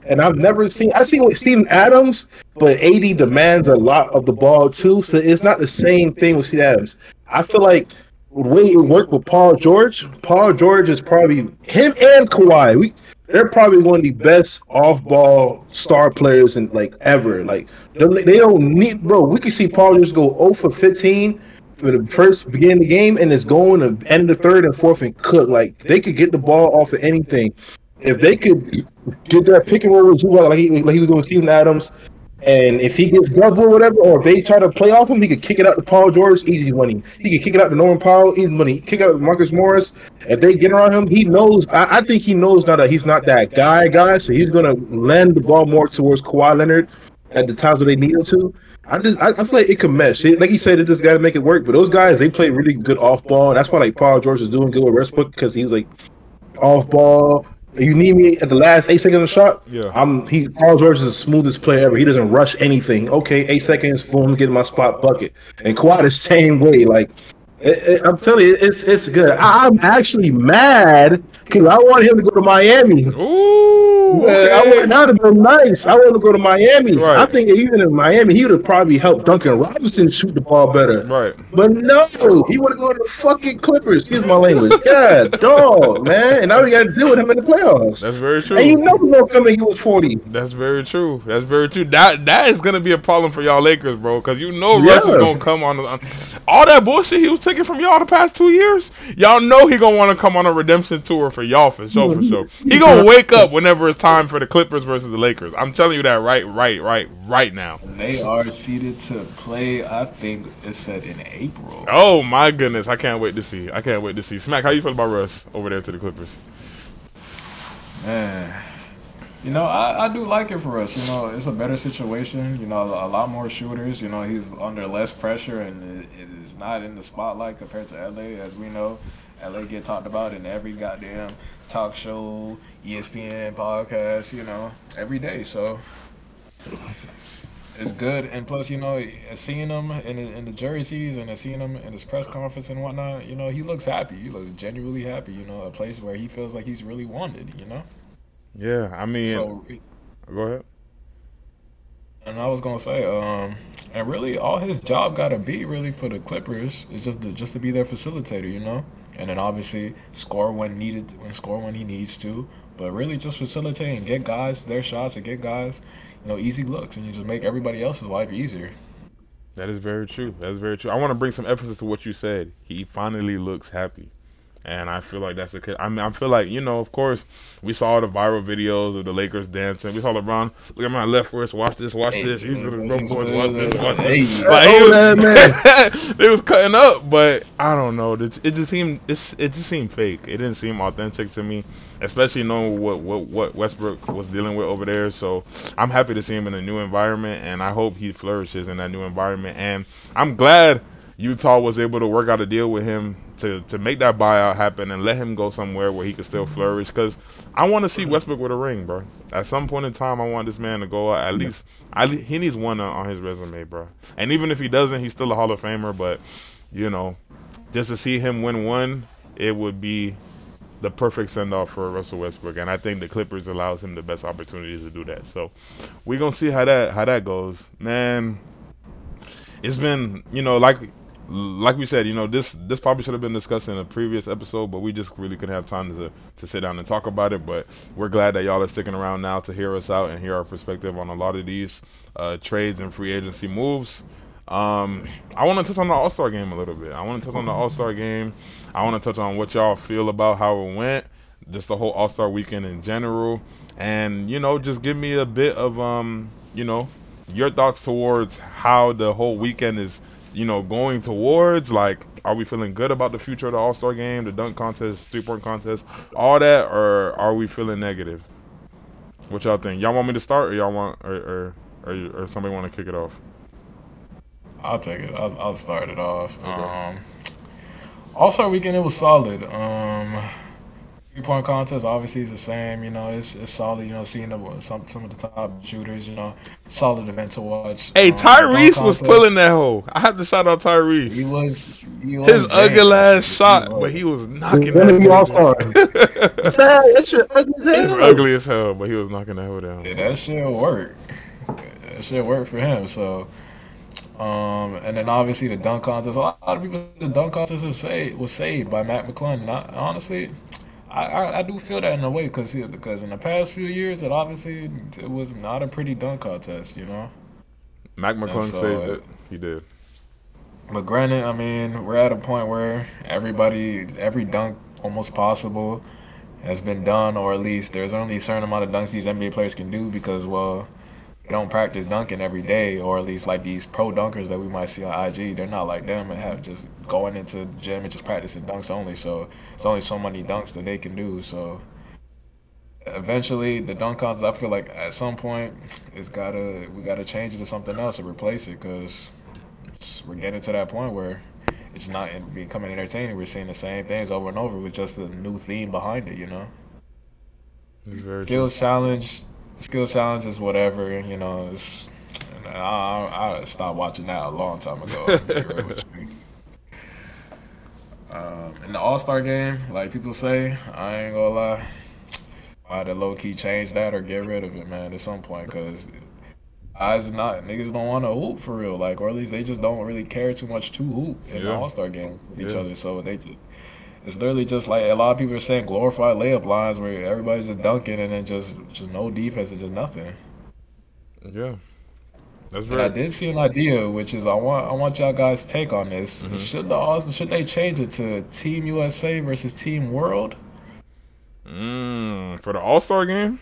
And I've never seen. I see with Steven Adams, but AD demands a lot of the ball too. So it's not the same thing with Steven Adams. I feel like the way it worked with Paul George, Paul George is probably him and Kawhi. We they're probably one of the best off-ball star players in like ever. Like they don't need, bro. We can see Paul just go 0 for 15 for the first beginning of the game, and it's going to end the third and fourth and cook. Like they could get the ball off of anything. If they could get that pick and roll with Zubac like he, like he was doing with Steven Adams, And if he gets double or whatever, or if they try to play off him, he could kick it out to Paul George, easy money. He could kick it out to Norman Powell, easy money. Kick out to Marcus Morris. If they get around him, he knows. I, I think he knows now that he's not that guy, guy. So he's gonna lend the ball more towards Kawhi Leonard at the times where they need him to. I just I, I feel like it could mesh. Like you said, it just got to make it work. But those guys, they play really good off ball, and that's why like Paul George is doing good with Westbrook because he was like off ball. You need me at the last eight seconds of the shot. Yeah. I'm he Paul George is the smoothest player ever. He doesn't rush anything. Okay, eight seconds, boom, get in my spot bucket. And Kawhi the same way. Like it, it- I'm telling you, it's it's good. I'm actually mad because I want him to go to Miami. Ooh, Man, I okay. want that to be nice. I want to go to Miami. Right. I think even in Miami, he would have probably helped Duncan Robinson shoot the ball better. Right. But no, he would have gone to the fucking Clippers. Excuse my language. *laughs* God, dog, man. And now we got to deal with him in the playoffs. That's very true. and you know he's gonna come in. He was forty. That's very true. That's very true. That that is gonna be a problem for y'all Lakers, bro, because you know Russ is gonna come on, on all that bullshit he was taking from y'all the past two years. Y'all know he gonna want to come on a redemption tour for y'all for sure, for sure. He *laughs* gonna wake up whenever it's time for the Clippers versus the Lakers. I'm telling you that right, right, right, right now. They are seated to play. I think it's said in April. Oh my goodness, I can't wait to see. I can't wait to see. Smack, how you feel about Russ over there to the Clippers? Man, you know, I, I do like it for us. You know, it's a better situation. You know, a lot more shooters. You know, he's under less pressure and it, it is not in the spotlight compared to LA. As we know, LA get talked about in every goddamn talk show, ESPN podcast. You know, every day. So it's good. And plus, you know, seeing him in in the jerseys and seeing him in his press conference and whatnot, you know, he looks happy. He looks genuinely happy. You know, a place where he feels like he's really wanted. You know. Yeah, I mean, So, go ahead. and I was gonna say, um, and really, all his job gotta be really for the Clippers is just to, just to be their facilitator, you know, and then obviously score when needed, when score when he needs to, but really just facilitate and get guys their shots and get guys, you know, easy looks, and you just make everybody else's life easier. That is very true. That is very true. I want to bring some emphasis to what you said. He finally looks happy. And I feel like that's the case. I mean, I feel like, you know, of course, we saw the viral videos of the Lakers dancing. We saw LeBron, look at my left wrist, watch this, watch this. He's the broke boys, watch this, watch this. Hey. Like, he was- man, *laughs* they was cutting up, but I don't know. It, it just seemed it's, it just seemed fake. It didn't seem authentic to me, especially knowing what, what what Westbrook was dealing with over there. So I'm happy to see him in a new environment, and I hope he flourishes in that new environment. And I'm glad Utah was able to work out a deal with him to to make that buyout happen and let him go somewhere where he could still flourish. Because I want to see Westbrook with a ring, bro. At some point in time, I want this man to go out. At least, I he needs one on, on his resume, bro. And even if he doesn't, he's still a Hall of Famer. But you know, just to see him win one, it would be the perfect send off for Russell Westbrook. And I think the Clippers allows him the best opportunities to do that. So we're gonna see how that how that goes, man. It's been you know like like we said, you know, this this probably should have been discussed in a previous episode, but we just really couldn't have time to to sit down and talk about it. But we're glad that y'all are sticking around now to hear us out and hear our perspective on a lot of these uh, trades and free agency moves. Um, I want to touch on the All Star game a little bit. I want to touch on the All Star game. I want to touch on what y'all feel about how it went, just the whole All Star weekend in general, and you know, just give me a bit of um, you know, your thoughts towards how the whole weekend is, you know, going towards. Like, are we feeling good about the future of the All Star game, the dunk contest, three point contest, all that, or are we feeling negative? What y'all think? Y'all want me to start, or y'all want, or or or, or somebody want to kick it off? I'll take it. I'll, I'll start it off. Um, All Star Weekend, it was solid. Um, three point contest obviously is the same. You know, it's it's solid. You know, seeing the, some some of the top shooters. You know, solid event to watch. Hey, Um, Tyrese was pulling that hole. I had to shout out He Tyrese. was. He was His jamming ugly that ass shot, was. but he was knocking One of you all that. stars. *laughs* that shit ugly as hell. ugly as hell, but he was knocking that hole down. Yeah, that shit worked. That shit worked for him. So, um, and then obviously the dunk contest. A lot of people, the dunk contest was saved was saved by Mac McClung. And I, honestly, I, I, I do feel that in a way because because in the past few years, it obviously it was not a pretty dunk contest. You know. Mac McClung so, saved uh, it. He did. But granted, I mean, we're at a point where everybody, every dunk almost possible has been done, or at least there's only a certain amount of dunks these NBA players can do because, well, don't practice dunking every day, or at least like these pro dunkers that we might see on IG. They're not like them and have just going into the gym and just practicing dunks only. So it's only so many dunks that they can do. So eventually, the dunk contest, I feel like at some point, it's gotta we gotta change it to something else and replace it because we're getting to that point where it's not becoming entertaining. We're seeing the same things over and over with just a new theme behind it. You know, skills challenge skill challenges, whatever. You know, it's, I, I stopped watching that a long time ago. *laughs* um, in the All Star game, like people say, I ain't gonna lie, I had to low key change that or get rid of it, man, at some point, because eyes not niggas don't want to hoop for real, like, or at least they just don't really care too much to hoop in yeah. the All Star game with yeah. each other. So they just it's literally just like a lot of people are saying glorified layup lines where everybody's just dunking and then just just no defense and just nothing. Yeah. That's right. And I did see an idea, which is I want I want y'all guys' take on this. Mm-hmm. Should the should they change it to Team USA versus Team World? Mm, for the All Star game?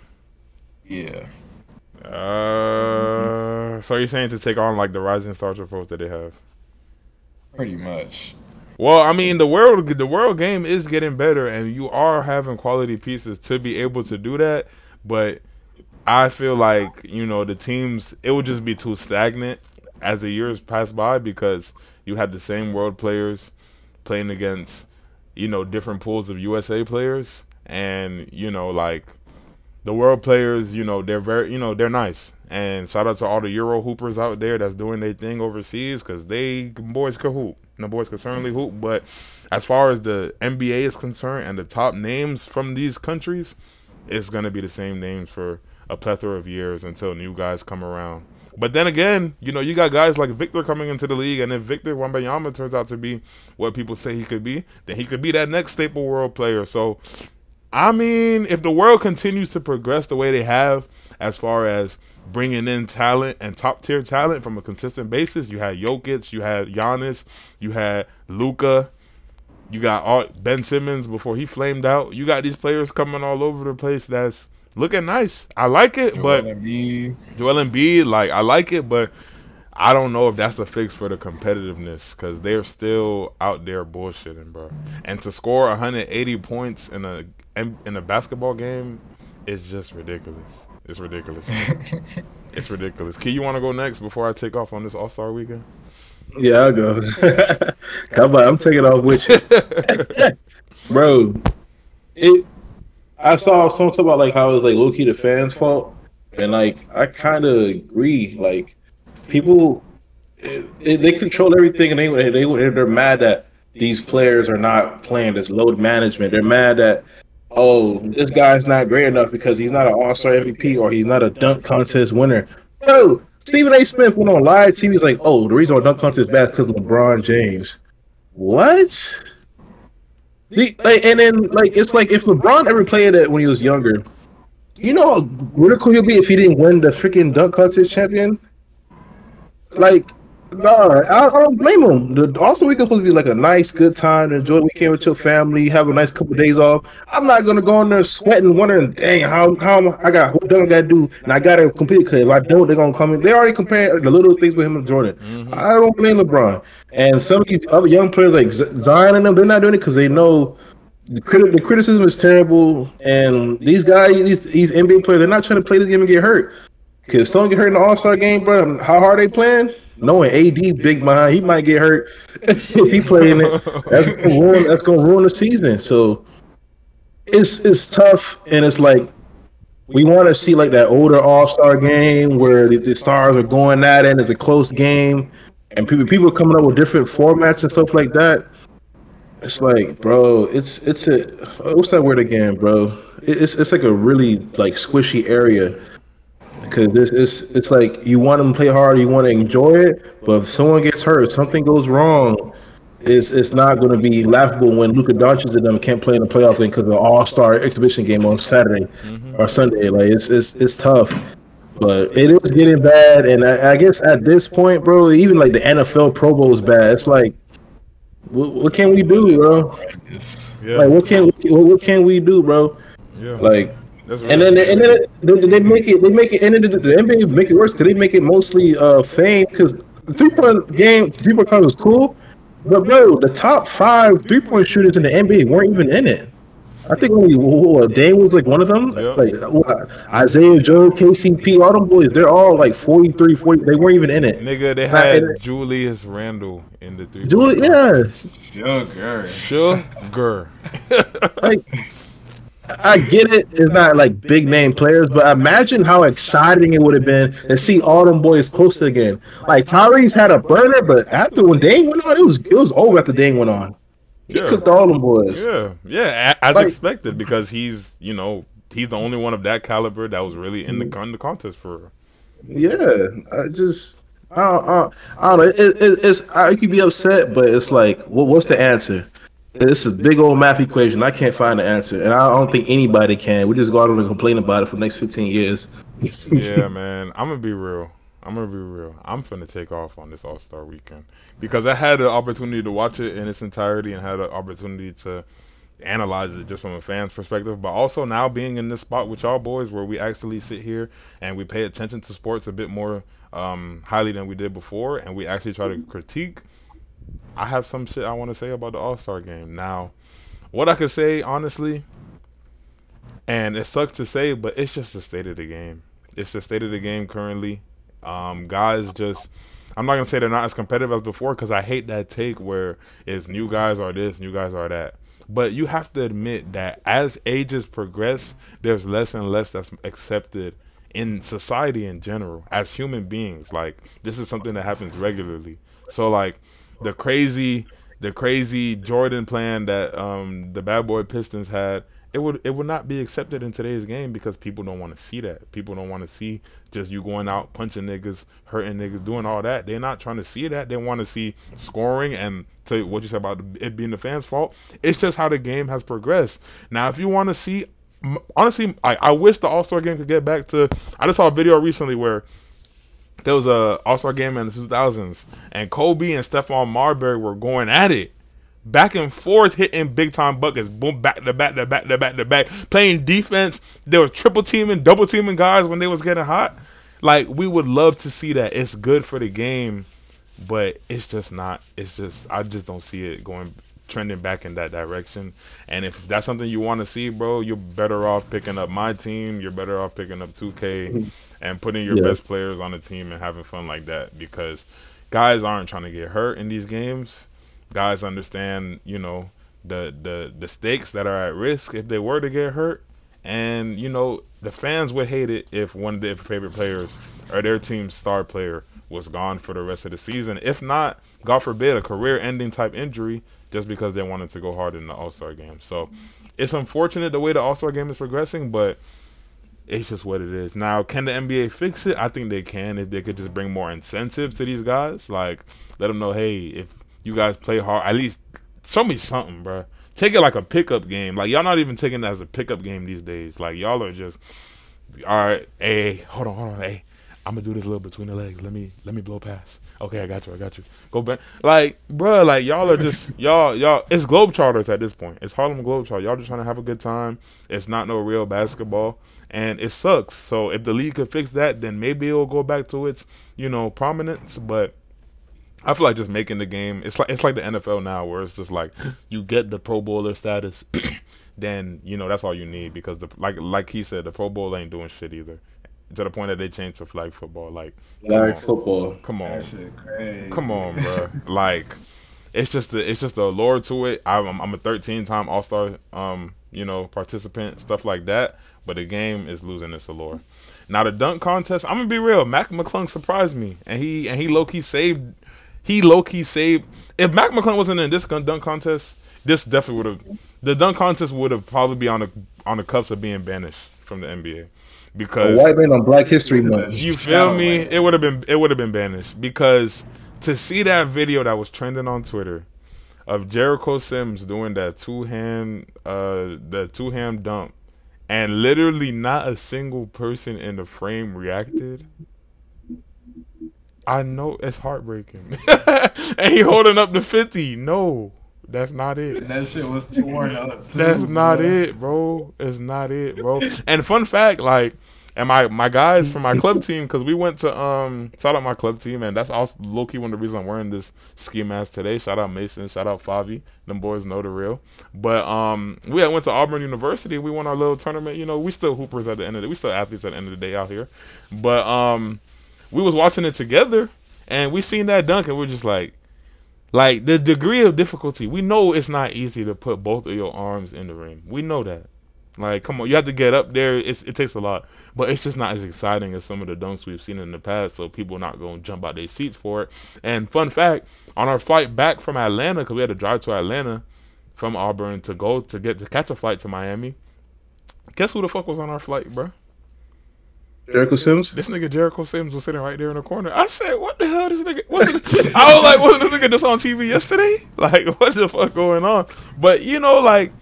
Yeah. Uh, so you're saying to take on like the Rising Stars approach that they have? Pretty much. Well, I mean, the world the world game is getting better, and you are having quality pieces to be able to do that. But I feel like you know the teams it would just be too stagnant as the years pass by because you had the same world players playing against you know different pools of USA players, and you know like the world players, you know they're very you know they're nice. And shout out to all the Euro hoopers out there that's doing their thing overseas because they boys can hoop the boys can certainly hoop. But as far as the NBA is concerned and the top names from these countries, it's gonna be the same names for a plethora of years until new guys come around. But then again, you know, you got guys like Victor coming into the league, and if Victor Wembanyama turns out to be what people say he could be, then he could be that next staple world player. So, I mean, if the world continues to progress the way they have, as far as bringing in talent and top tier talent from a consistent basis. You had Jokic, you had Giannis, you had Luka, you got all, Ben Simmons before he flamed out. You got these players coming all over the place that's looking nice. I like it, Joel but Embiid. Joel Embiid, like I like it, but I don't know if that's a fix for the competitiveness because they're still out there bullshitting, bro. And to score 180 points in a in a basketball game it's just ridiculous. It's ridiculous. *laughs* it's ridiculous. Key, you want to go next before I take off on this All Star weekend? Yeah, I'll go. *laughs* Come on, I'm taking off with you, *laughs* bro. It. I saw someone talk about like how it was like low key the fans' fault, and like I kind of agree. Like people, it, it, they control everything, and they they they're mad that these players are not playing this load management. They're mad that oh, this guy's not great enough because he's not an All Star MVP or he's not a dunk contest winner. No, Stephen A. Smith went on live TV. He's like, oh, the reason why dunk contest is bad because LeBron James. What? The, like, and then like it's like if LeBron ever played it when he was younger, you know how critical he'll be if he didn't win the freaking dunk contest champion. Like no, I, I, don't blame them. The also weekend supposed to be like a nice, good time to enjoy the weekend with your family, have a nice couple of days off. I'm not gonna go in there sweating, wondering, dang, how how I got what done I gotta do, and I gotta complete because if I don't, they're gonna come in. They already comparing the little things with him and Jordan. Mm-hmm. I don't blame LeBron and some of these other young players like Zion and them. They're not doing it because they know the, criti- the criticism is terrible, and these guys, these, these NBA players, they're not trying to play this game and get hurt. Because someone get hurt in the All Star game, bro. How hard they playing? Knowing AD big behind, he might get hurt *laughs* if he playing it. That's gonna ruin, that's gonna ruin the season. So it's it's tough, and it's like we want to see like that older All Star game where the, the, stars are going at it, and it's a close game, and people people coming up with different formats and stuff like that. It's like, bro, it's it's a what's that word again, bro? It's it's like a really like squishy area because this is it's like you want them to play hard, you want to enjoy it, but if someone gets hurt, something goes wrong, it's it's not going to be laughable when Luka Doncic and them can't play in the playoff game because of the All Star exhibition game on Saturday mm-hmm. or Sunday. Like it's it's it's tough, but it is getting bad, and I, I, guess at this point, bro, even like the NFL Pro Bowl is bad. It's like. What, what can we do, bro? Yeah. Like what can what, what can we do, bro? Yeah. Like That's And then, really and then they, they make it, they make it, and then the, the NBA make it worse because they make it mostly uh fame because the three point game, three point contest was cool, but bro, the top five three point shooters in the NBA weren't even in it. I think only what, Dame was like one of them. Yeah. Like what, Isaiah Joe, KCP, all them boys, they're all like 43, 40. They weren't even in it. Nigga, they had in. Julius Randle in the three. Julius, yeah, Sugar. Sugar. like I get it. It's not like big name players, but imagine how exciting it would have been to see all them boys close again. Like Tyrese had a burner, but after when Dame went on, it was it was over after Dame went on. He Yeah. cooked all them boys. Yeah, yeah, as Like- expected because he's you know he's the only one of that caliber that was really in the con- the contest for. Yeah, I just I don't, I don't, I don't know. It, it, it's I could be upset, but it's like, what, what's the answer? It's a big old math equation. I can't find the answer, and I don't think anybody can. We just go out and complain about it for the next fifteen years. yeah, *laughs* man. I'm gonna be real. I'm gonna be real. I'm finna take off on this All Star weekend because I had the opportunity to watch it in its entirety and had the opportunity to analyze it just from a fan's perspective, but also now being in this spot with y'all boys where we actually sit here and we pay attention to sports a bit more um, highly than we did before, and we actually try to critique. I have some shit I want to say about the All Star game now. What I could say honestly, and it sucks to say, but it's just the state of the game. It's the state of the game currently. Um, guys just, I'm not gonna say they're not as competitive as before because I hate that take where it's new guys are this, new guys are that. But you have to admit that as ages progress, there's less and less that's accepted in society in general as human beings. Like this is something that happens regularly. So like the crazy, the crazy Jordan plan that um, the bad boy Pistons had it would it would not be accepted in today's game because people don't want to see that. People don't want to see just you going out punching niggas, hurting niggas, doing all that. They're not trying to see that. They want to see scoring and you what you said about it being the fans' fault. It's just how the game has progressed. Now, if you want to see, honestly, I, I wish the All Star game could get back to. I just saw a video recently where there was a All Star game in the 2000s, and Kobe and Stephon Marbury were going at it, back and forth, hitting big time buckets, boom, back to back to back to back to back, playing defense. They were triple teaming, double teaming guys when they was getting hot. Like we would love to see that. It's good for the game, but it's just not. It's just I just don't see it going trending back in that direction. And if that's something you want to see, bro, you're better off picking up my team. You're better off picking up 2K mm-hmm. and putting your Yeah. best players on the team and having fun like that because guys aren't trying to get hurt in these games. Guys understand, you know, the the the stakes that are at risk if they were to get hurt. And you know, the fans would hate it if one of their favorite players or their team's star player was gone for the rest of the season. If not, God forbid, a career-ending type injury just because they wanted to go hard in the All-Star game. So it's unfortunate the way the All-Star game is progressing, but it's just what it is. Now, can the NBA fix it? I think they can if they could just bring more incentive to these guys. Like, let them know, hey, if you guys play hard, at least show me something, bro. Take it like a pickup game. Like, y'all not even taking it as a pickup game these days. Like, y'all are just, all right, hey, hold on, hold on, hey, I'm gonna do this little between the legs. Let me, let me blow past. Okay, I got you, I got you. Go back. Like, bro, like y'all are just *laughs* y'all, y'all. It's Globetrotters at this point. It's Harlem Globetrotters. Y'all just trying to have a good time. It's not no real basketball, and it sucks. So if the league could fix that, then maybe it'll go back to its, you know, prominence. But I feel like just making the game. It's like it's like the NFL now, where it's just like *gasps* you get the Pro Bowler status, *clears throat* then you know that's all you need because the like like he said, the Pro Bowl ain't doing shit either. To the point that they changed to flag football. Like, come on. football. Come on, That crazy. come on, bro. like, it's just the it's just the allure to it. I'm I'm a 13 time All Star, um, you know, participant, stuff like that. But the game is losing its allure. Now the dunk contest, I'm gonna be real. Mac McClung surprised me, and he and he low key saved. He low key saved. If Mac McClung wasn't in this dunk contest, this definitely would have. The dunk contest would have probably be on the on the cups of being banished from the NBA A because white man on Black History Month. you feel me? It would have been it would have been banished because to see that video that was trending on Twitter of Jericho Sims doing that two hand uh the two hand dump and literally not a single person in the frame reacted. I know it's heartbreaking. *laughs* and he holding up the 50. No. That's not it. That shit was torn up. Too, That's not bro. it, bro. It's not it, bro. And fun fact, like, and my my guys from my club team, because we went to um shout out my club team, and that's also low key one of the reasons I'm wearing this ski mask today. Shout out Mason, shout out Favi. Them boys know the real. But um, we went to Auburn University. We won our little tournament. You know, we still hoopers at the end of the. Day, we still athletes at the end of the day out here. But um, we was watching it together, and we seen that dunk, and we are just like. Like the degree of difficulty, we know it's not easy to put both of your arms in the ring. We know that. Like, come on, you have to get up there. It's, it takes a lot, but it's just not as exciting as some of the dunks we've seen in the past. So people are not going to jump out their seats for it. And fun fact, on our flight back from Atlanta, because we had to drive to Atlanta from Auburn to go to get to catch a flight to Miami. Guess who the fuck was on our flight, bro? Jericho Sims. This nigga Jericho Sims was sitting right there in the corner. I said, "What the hell, this nigga?" Wasn't, *laughs* I was like, "Wasn't this nigga just on TV yesterday? *laughs* Like, what the fuck going on?" But you know, like,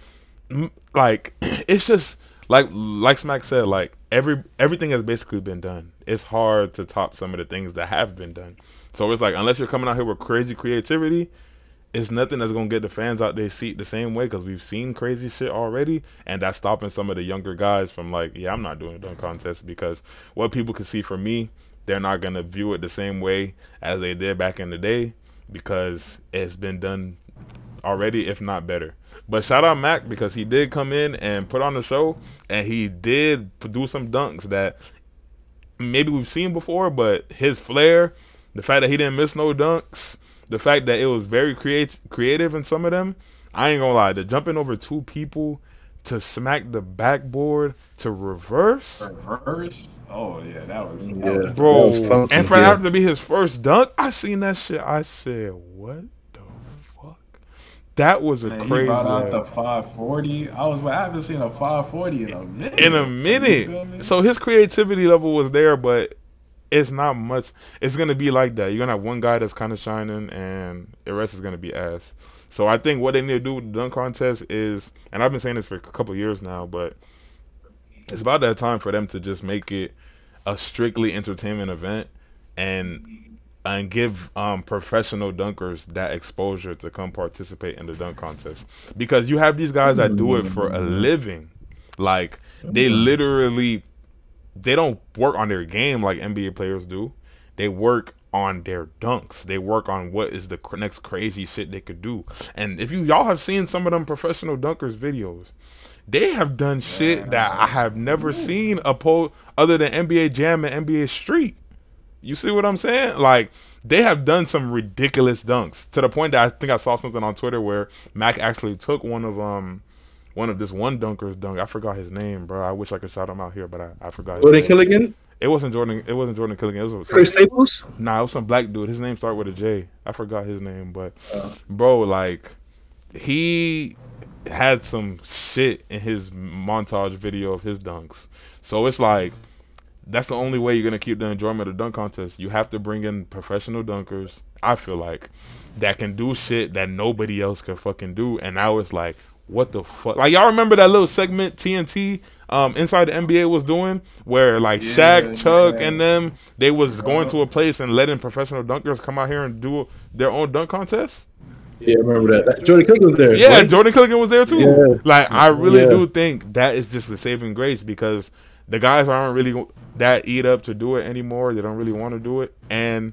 like *clears throat* it's just like like Smack said, like every everything has basically been done. It's hard to top some of the things that have been done. So it's like unless you're coming out here with crazy creativity, it's nothing that's gonna get the fans out their seat the same way because we've seen crazy shit already, and that's stopping some of the younger guys from like, yeah, I'm not doing a dunk contest because what people can see from me, they're not gonna view it the same way as they did back in the day because it's been done already, if not better. But shout out Mac because he did come in and put on the show, and he did do some dunks that maybe we've seen before, but his flair, the fact that he didn't miss no dunks, the fact that it was very create creative in some of them, I ain't gonna lie, the jumping over two people to smack the backboard to reverse, Reverse. Oh yeah, that was. That Yeah. was bro, That was funky, and for yeah. that to be his first dunk, I seen that shit. I said, what the fuck? That was a Man, he crazy. brought out the 540. I was like, I haven't seen a 540 in a minute. in a You feel me? minute. So his creativity level was there, but it's not much. It's gonna be like that. You're gonna have one guy that's kind of shining, and the rest is gonna be ass. So I think what they need to do with the dunk contest is, and I've been saying this for a couple years now, but it's about that time for them to just make it a strictly entertainment event and and give um, professional dunkers that exposure to come participate in the dunk contest because you have these guys that do it for a living like they literally they don't work on their game like NBA players do. They work on their dunks. They work on what is the cr- next crazy shit they could do. And if you y'all have seen some of them professional dunkers videos they have done shit that I have never seen oppo- other than NBA Jam and NBA Street. You see what I'm saying? Like they have done some ridiculous dunks to the point that I think I saw something on Twitter where Mac actually took one of um one of this one dunker's dunk. I forgot his name, bro. I wish I could shout him out here, but I, I forgot. Jordan name. Kilganon. It wasn't Jordan. It wasn't Jordan Kilganon. It was Chris Staples. nah. It was some black dude. His name started with a J. I forgot his name, but uh. bro, like he had some shit in his montage video of his dunks. So it's like that's the only way you're gonna keep the enjoyment of the dunk contest. You have to bring in professional dunkers. I feel like that can do shit that nobody else can fucking do. And now it's like, what the fuck? Like y'all remember that little segment TNT um, inside the NBA was doing, where like Yeah, Shaq, Chuck, yeah. and them they was going to a place and letting professional dunkers come out here and do their own dunk contest. Yeah, I remember that. Jordan Kilganon was there. Yeah, right? Jordan Kilganon was there too. Yeah. Like I really do think that is just the saving grace because the guys aren't really that eat up to do it anymore. They don't really want to do it, and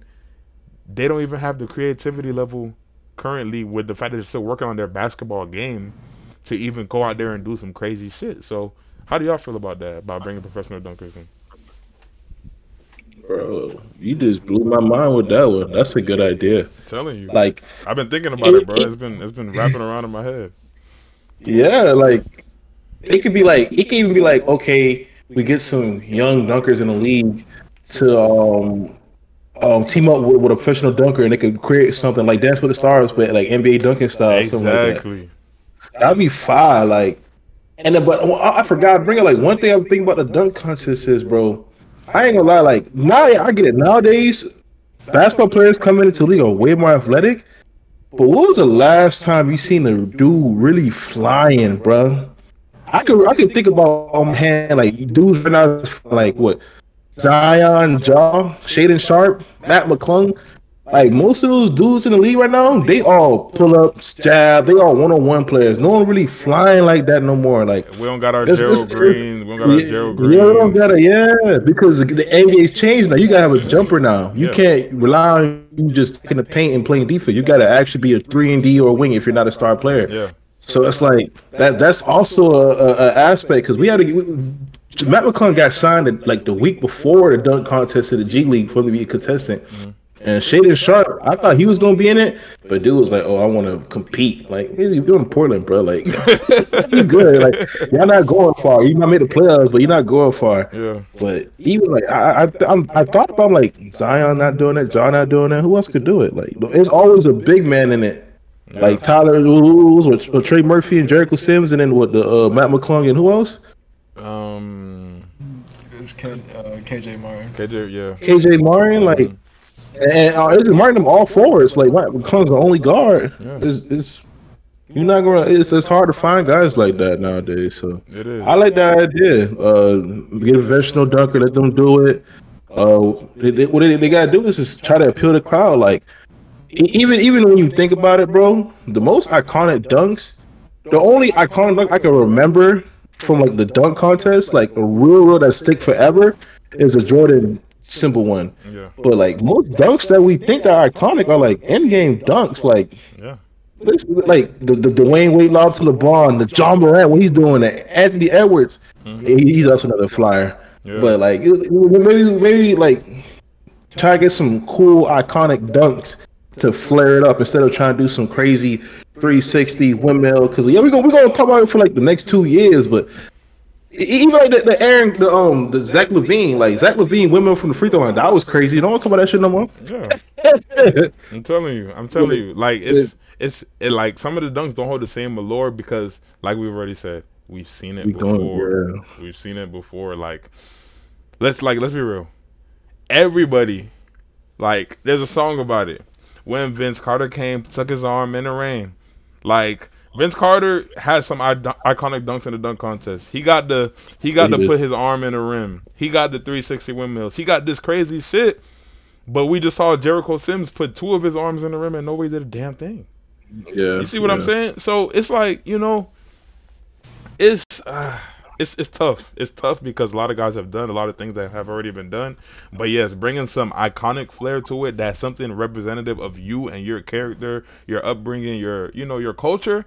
they don't even have the creativity level currently with the fact that they're still working on their basketball game to even go out there and do some crazy shit. So, how do y'all feel about that? About bringing professional dunkers in? Bro, you just blew my mind with that one. That's a good idea. telling you, Like, I've been thinking about it, bro. It's been it's been wrapping around in my head. yeah, like it could be like it could even be like, okay, we get some young dunkers in the league to um um team up with, with a professional dunker and they could create something like Dance with the Stars, but like NBA dunking style, something like that. Exactly. That'd be fire. Like, and then, but I, I forgot. Bring it like one thing I'm thinking about the dunk contest is, bro. I ain't gonna lie. Like now, I get it. Nowadays, basketball players coming into the league are way more athletic. But what was the last time you seen a dude really flying, bro? I could I could think about on hand like dudes right now like what Zion, Ja, Shaedon Sharpe, Mac McClung. Like most of those dudes in the league right now, they all pull up, jab. They all one on one players. No one really flying like that no more. Like We don't got our It's- Gerald it's- Green. We don't got our yeah, Gerald yeah, Green. we don't gotta, yeah, because the, NBA's changed now. You gotta have a jumper now. You Yeah. can't rely on you just taking the paint and playing defense. You gotta actually be a three and D or a wing if you're not a star player. Yeah. So it's like that. That's also a, a, a aspect because we had to. We, Mac McClung got signed like the week before the dunk contest to the G League for him to be a contestant. Mm-hmm. And Shaedon Sharpe, I thought he was gonna be in it, but dude was like, "Oh, I want to compete." Like, he's doing Portland, bro. Like, *laughs* he's good. Like, y'all not going far. You might make the playoffs, but you're not going far. Yeah. But even like I, I, I'm, I thought about like Zion not doing it, Ja not doing it. Who else could do it? Like, there's always a big man in it. Like Tyler Lewis or, or Trey Murphy and Jericho Sims, and then what the uh, Mac McClung and who else? Um. It's K, uh, KJ Martin. KJ. Yeah. KJ Martin, like, and uh, it's Martin them all forwards. Like Mac McClung's the only guard. Yeah. It's, it's you're not gonna. It's it's hard to find guys like that nowadays. So It is. I like that idea. Uh, get a professional dunker, let them do it. Uh, they, they, what they, they gotta do is just try to appeal to the crowd. Like even even when you think about it, bro, the most iconic dunks, the only iconic dunk I can remember from like the dunk contest, like a real real that stick forever, is a Jordan simple one. Yeah. But like most dunks that we think are iconic are like end game dunks, like. Yeah. Like the, the Dwyane Wade lob to LeBron, the Ja Morant, what he's doing, the Anthony Edwards, mm-hmm. he- he's also another flyer. Yeah. But like maybe maybe like try to get some cool iconic dunks to flare it up instead of trying to do some crazy 360 windmill. Because yeah, we gonna we gonna talk about it for like the next two years, but. Even like the, the Aaron, the um, the Zach LaVine, like Zach LaVine, women from the free throw line, that was crazy. You don't want to talk about that shit no more. Yeah. *laughs* I'm telling you, I'm telling you, like it's it's it like some of the dunks don't hold the same allure because, like we've already said, we've seen it We before. yeah. We've seen it before. Like, let's like let's be real. Everybody, like, there's a song about it. When Vince Carter came, took his arm in the rain, like. Vince Carter has some I- iconic dunks in the dunk contest. He got the he got He to did. put his arm in the rim. He got the 360 windmills. He got this crazy shit. But we just saw Jericho Sims put two of his arms in the rim and nobody did a damn thing. Yeah, You see what I'm saying? So it's like you know, it's uh, it's it's tough. It's tough because a lot of guys have done a lot of things that have already been done. But yes, bringing some iconic flair to it, that's something representative of you and your character, your upbringing, your you know your culture.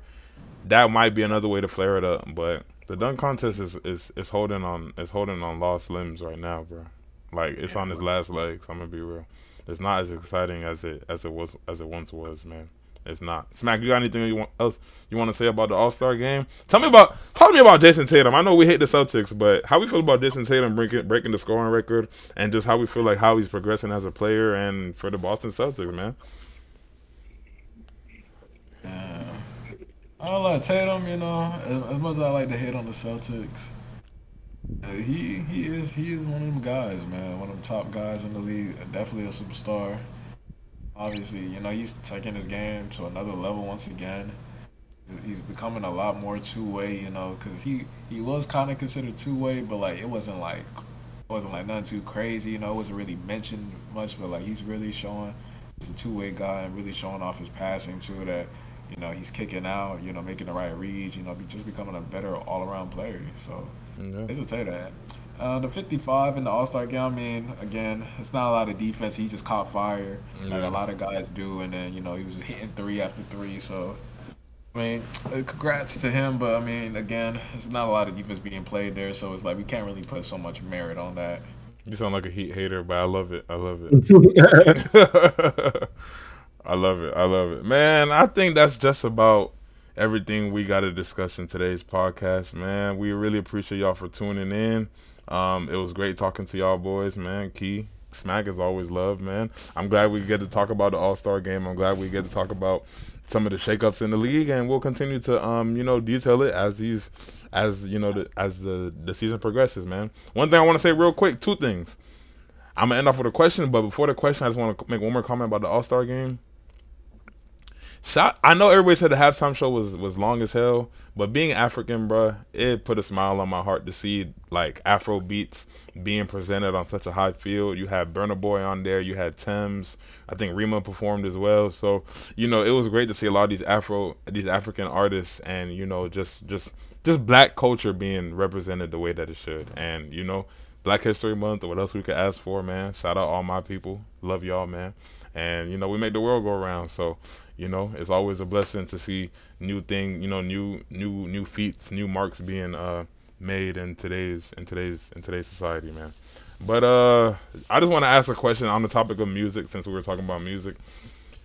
That might be another way to flare it up. But the dunk contest is is, is holding on is holding on lost limbs right now, bro. Like it's on its last legs. I'm gonna be real. It's not as exciting as it as it was as it once was, man. It's not. Smack, you got anything you want, else you want to say about the All Star game? Tell me about tell me about Jayson Tatum. I know we hate the Celtics, but how we feel about Jayson Tatum breaking breaking the scoring record, and just how we feel like how he's progressing as a player and for the Boston Celtics, man. Uh, I like Tatum, you know, as, as much as I like to hate on the Celtics. uh, he he is he is one of them guys, man. One of them top guys in the league. Definitely a superstar. Obviously, you know he's taking his game to another level once again. He's becoming a lot more two way, you know, because he he was kind of considered two way, but like it wasn't like it wasn't like nothing too crazy, you know. It wasn't really mentioned much, but like he's really showing he's a two way guy and really showing off his passing too. That you know he's kicking out, you know, making the right reads, you know, be just becoming a better all around player. So. Yeah. It's a say that. Uh, the 55 in the All Star game, I mean, again, it's not a lot of defense. He just caught fire, like a lot of guys do, and then you know he was hitting three after three. So, I mean, uh, congrats to him. But I mean, again, it's not a lot of defense being played there, so it's like we can't really put so much merit on that. You sound like a Heat hater, but I love it. I love it. *laughs* *laughs* I love it. I love it. Man, I think that's just about everything we got to discuss in today's podcast, man. We really appreciate y'all for tuning in. Um, it was great talking to y'all boys, man. Key, Smack is always love, man. I'm glad we get to talk about the All Star game. I'm glad we get to talk about some of the shakeups in the league, and we'll continue to, um, you know, detail it as these, as you know, the, as the the season progresses, man. One thing I want to say real quick, two things. I'm gonna end off with a question, but before the question, I just want to make one more comment about the All Star game. I know everybody said the halftime show was was long as hell, but being African, bruh, it put a smile on my heart to see like Afro beats being presented on such a high field. You had Burna Boy on there, you had Tems, I think Rema performed as well. So you know it was great to see a lot of these Afro, these African artists, and you know just just just black culture being represented the way that it should. And you know, Black History Month, or what else we could ask for, man? Shout out all my people, love y'all, man. And you know we make the world go around, so you know it's always a blessing to see new thing, you know, new new new feats, new marks being uh made in today's in today's in today's society, man. But uh I just want to ask a question on the topic of music since we were talking about music.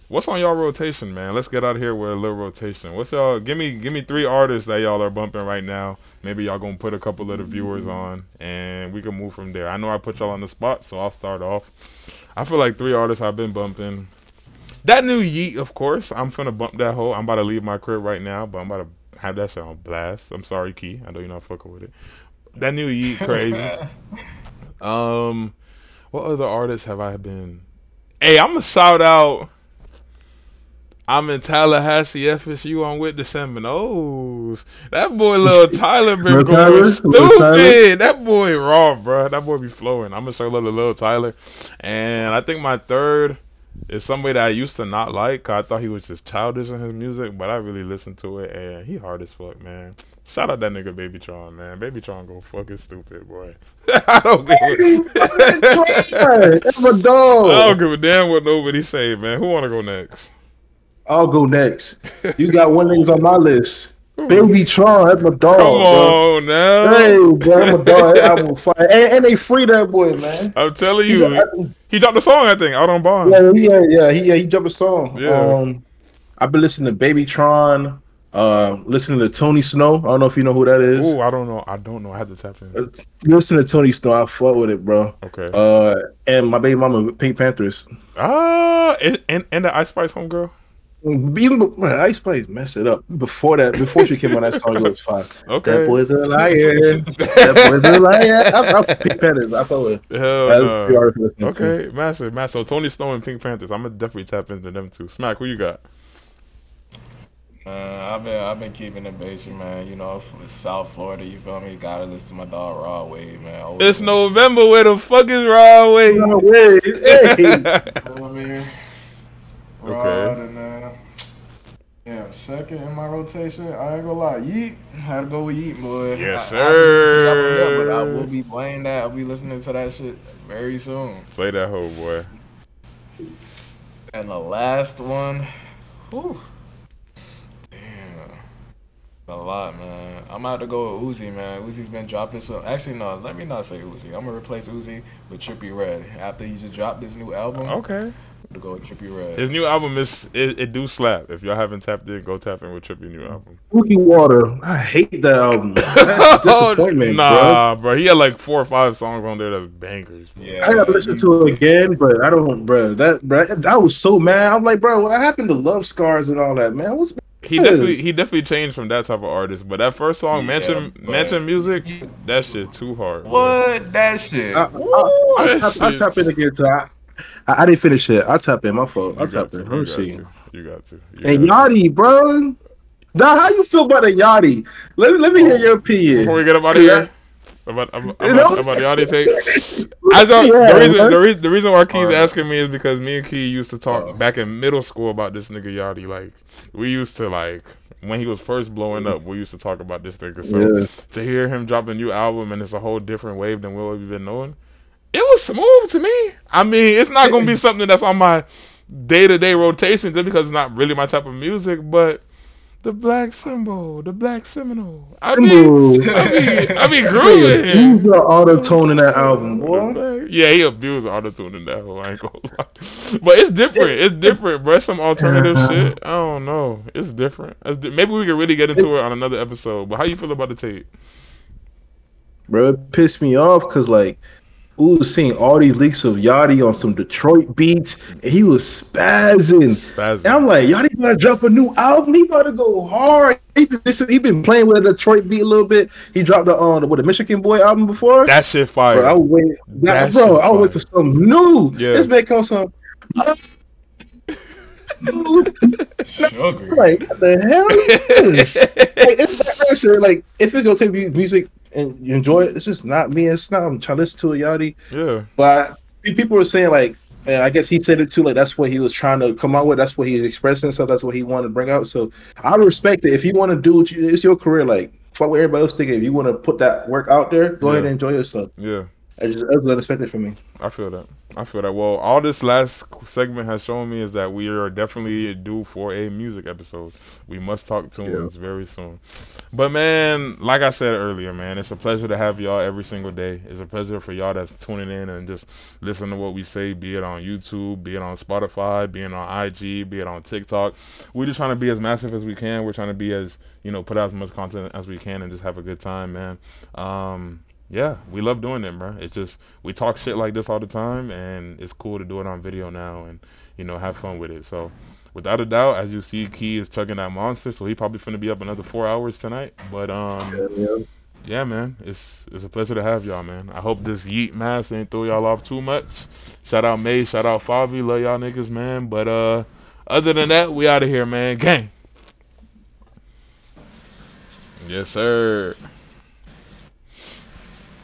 What's on y'all rotation, man? Let's get out of here with a little rotation. What's y'all? Give me, give me three artists that y'all are bumping right now. Maybe y'all gonna put a couple of the viewers on, and we can move from there. I know I put y'all on the spot, so I'll start off. I feel like three artists I've been bumping. That new Yeat, of course. I'm finna bump that whole. I'm about to leave my crib right now, but I'm about to have that shit on blast. I'm sorry, Key. I know you're not fucking with it. That new Yeat, *laughs* crazy. *laughs* um, what other artists have I been? Hey, I'm gonna shout out. I'm in Tallahassee, FSU. I'm with the Seminoles. That boy, little Tyler, been going Tyler? Lil Tyler? stupid. That boy raw, bro. That boy be flowing. I'm gonna show love to little Tyler, and I think my third is somebody that I used to not like. I thought he was just childish in his music, but I really listened to it, and he hard as fuck, man. Shout out that nigga Baby Tron, man. Baby Tron go fucking stupid, boy. *laughs* I don't give a, That's my I dog. don't give a damn what nobody say, man. Who wanna go next? I'll go next. You got one niggas on my list. Baby Tron, that's my dog. Come bro. on now. Hey, bro, that's my dog. That album fire. And, and they free that boy, man. I'm telling He you, got- he dropped a song, I think, out on Bond. Yeah, yeah, yeah. He yeah, he dropped a song. Yeah. Um, I've been listening to Baby Tron. Uh, listening to Tony Snow. I don't know if you know who that is. Oh, I don't know. I don't know. I had to tap in. Listen to Tony Snow. I fuck with it, bro. Okay. Uh, and my baby mama, PinkPantheress. Ah, and, and and the Ice Spice homegirl. Even be- man, Ice Spice messed it up before that. Before she came on that song, it was fine. Okay. That boy's a *laughs* liar. that boy's a liar. I, I, PinkPantheress. I fuck with it. Hell That's no. the artist to. Okay, massive, massive. So Tony Snow and PinkPantheress. I'm gonna definitely tap into them too. Smack, who you got? Uh, I've been I've been keeping it basic, man. You know, from South Florida, you feel me? Gotta listen to my dog Rod Wave, man. Always It's been- November. Where the fuck is Raw Way? No way. Hey. *laughs* You know what I mean? Rod Okay. and uh, yeah, second in my rotation. I ain't gonna lie, Yeat. Had to go with Yeat, boy. Yes, I, I haven't listened to the album sir. but I will be playing that. I'll be listening to that shit very soon. Play that hoe, boy. And the last one, whew, damn, a lot, man. I'm gonna to go with Uzi, man. Uzi's been dropping some. Actually, no, let me not say Uzi. I'm gonna replace Uzi with Trippie Redd after he just dropped this new album. Okay. To go with Trippie Redd. His new album is it, it do slap. If y'all haven't tapped in, go tap in with Trippie new mm. album. Cookie Water. I hate that album. *laughs* That's disappointment, nah, bro. He had like four or five songs on there that's bangers. Bro. Yeah. I gotta listen to it again, but I don't, bro. That, bro, I was so mad. I'm like, bro, what happened to Love Scars and all that, man? What's He definitely he definitely changed from that type of artist. But that first song, Yeah, Mansion but- Mansion Music, that shit too hard. bro. What that shit? I, I, I, that tap, I tap in again too. I, I, didn't finish it. I tap in. My fault. I got tap in. Let me see. to, You got to. You And got to. Yachty, bro. Now, how you feel about a Yachty? Let, let me hear oh. your opinion. Before we get up out of here, about about, about, about *laughs* the audio tape. As Yeah, the reason the reason the reason why Key's Alright. asking me is because me and Key used to talk Oh. back in middle school about this nigga Yachty. Like we used to like when he was first blowing up, we used to talk about this nigga. So Yeah. to hear him drop a new album and it's a whole different wave than what we've been knowing, it was smooth to me. I mean, it's not gonna be something that's on my day to day rotation just because it's not really my type of music, but. The black symbol, the black Seminole. I mean, I mean, I mean, Use *laughs* grooving. the auto tune in that album, boy. Yeah, he abused auto tune in that whole. I ain't but it's different. It's different, bro. It's some alternative uh-huh. shit. I don't know. It's different. It's di- Maybe we could really get into it on another episode. But how you feel about the tape? Bro, it pissed me off because like ooh, seeing all these leaks of Yachty on some Detroit beats, and he was spazzing. Spasm. And I'm like, Yachty about to drop a new album. He about to go hard. He been, he been playing with a Detroit beat a little bit. He dropped the um, what the Michigan Boy album before. that shit fire. bro, I was waiting. That That, bro, I was waiting for something new. Yeah. This man comes some. Sugar. Like what the hell is this? like, it's like, like if it's gonna take music and you enjoy it, it's just not me. It's not. I'm trying to listen to a Yachty, Yeah, but I, people were saying like, and I guess he said it too. Like that's what he was trying to come out with. That's what he's expressing himself. That's what he wanted to bring out. So I respect it. If you want to do what you, it's your career. Like fuck what everybody else thinking. If you want to put that work out there, go ahead and enjoy yourself. yeah. It's just it was unexpected for me. I feel that. I feel that. Well, all this last segment has shown me is that we are definitely due for a music episode. We must talk tunes very soon. But man, like I said earlier, man, it's a pleasure to have y'all every single day. It's a pleasure for y'all that's tuning in and just listen to what we say, be it on YouTube, be it on Spotify, be it on IG, be it on TikTok. We're just trying to be as massive as we can. We're trying to be as you know, put out as much content as we can and just have a good time, man. Um, yeah, we love doing it, bro. It's just we talk shit like this all the time, and it's cool to do it on video now, and you know have fun with it. So, without a doubt, as you see, Key is chugging that monster, so he probably finna be up another four hours tonight. But um, yeah, man, it's it's a pleasure to have y'all, man. I hope this Yeat mask ain't throw y'all off too much. Shout out May, shout out Favi, love y'all niggas, man. But uh, other than that, we out of here, man. Gang. Yes, sir.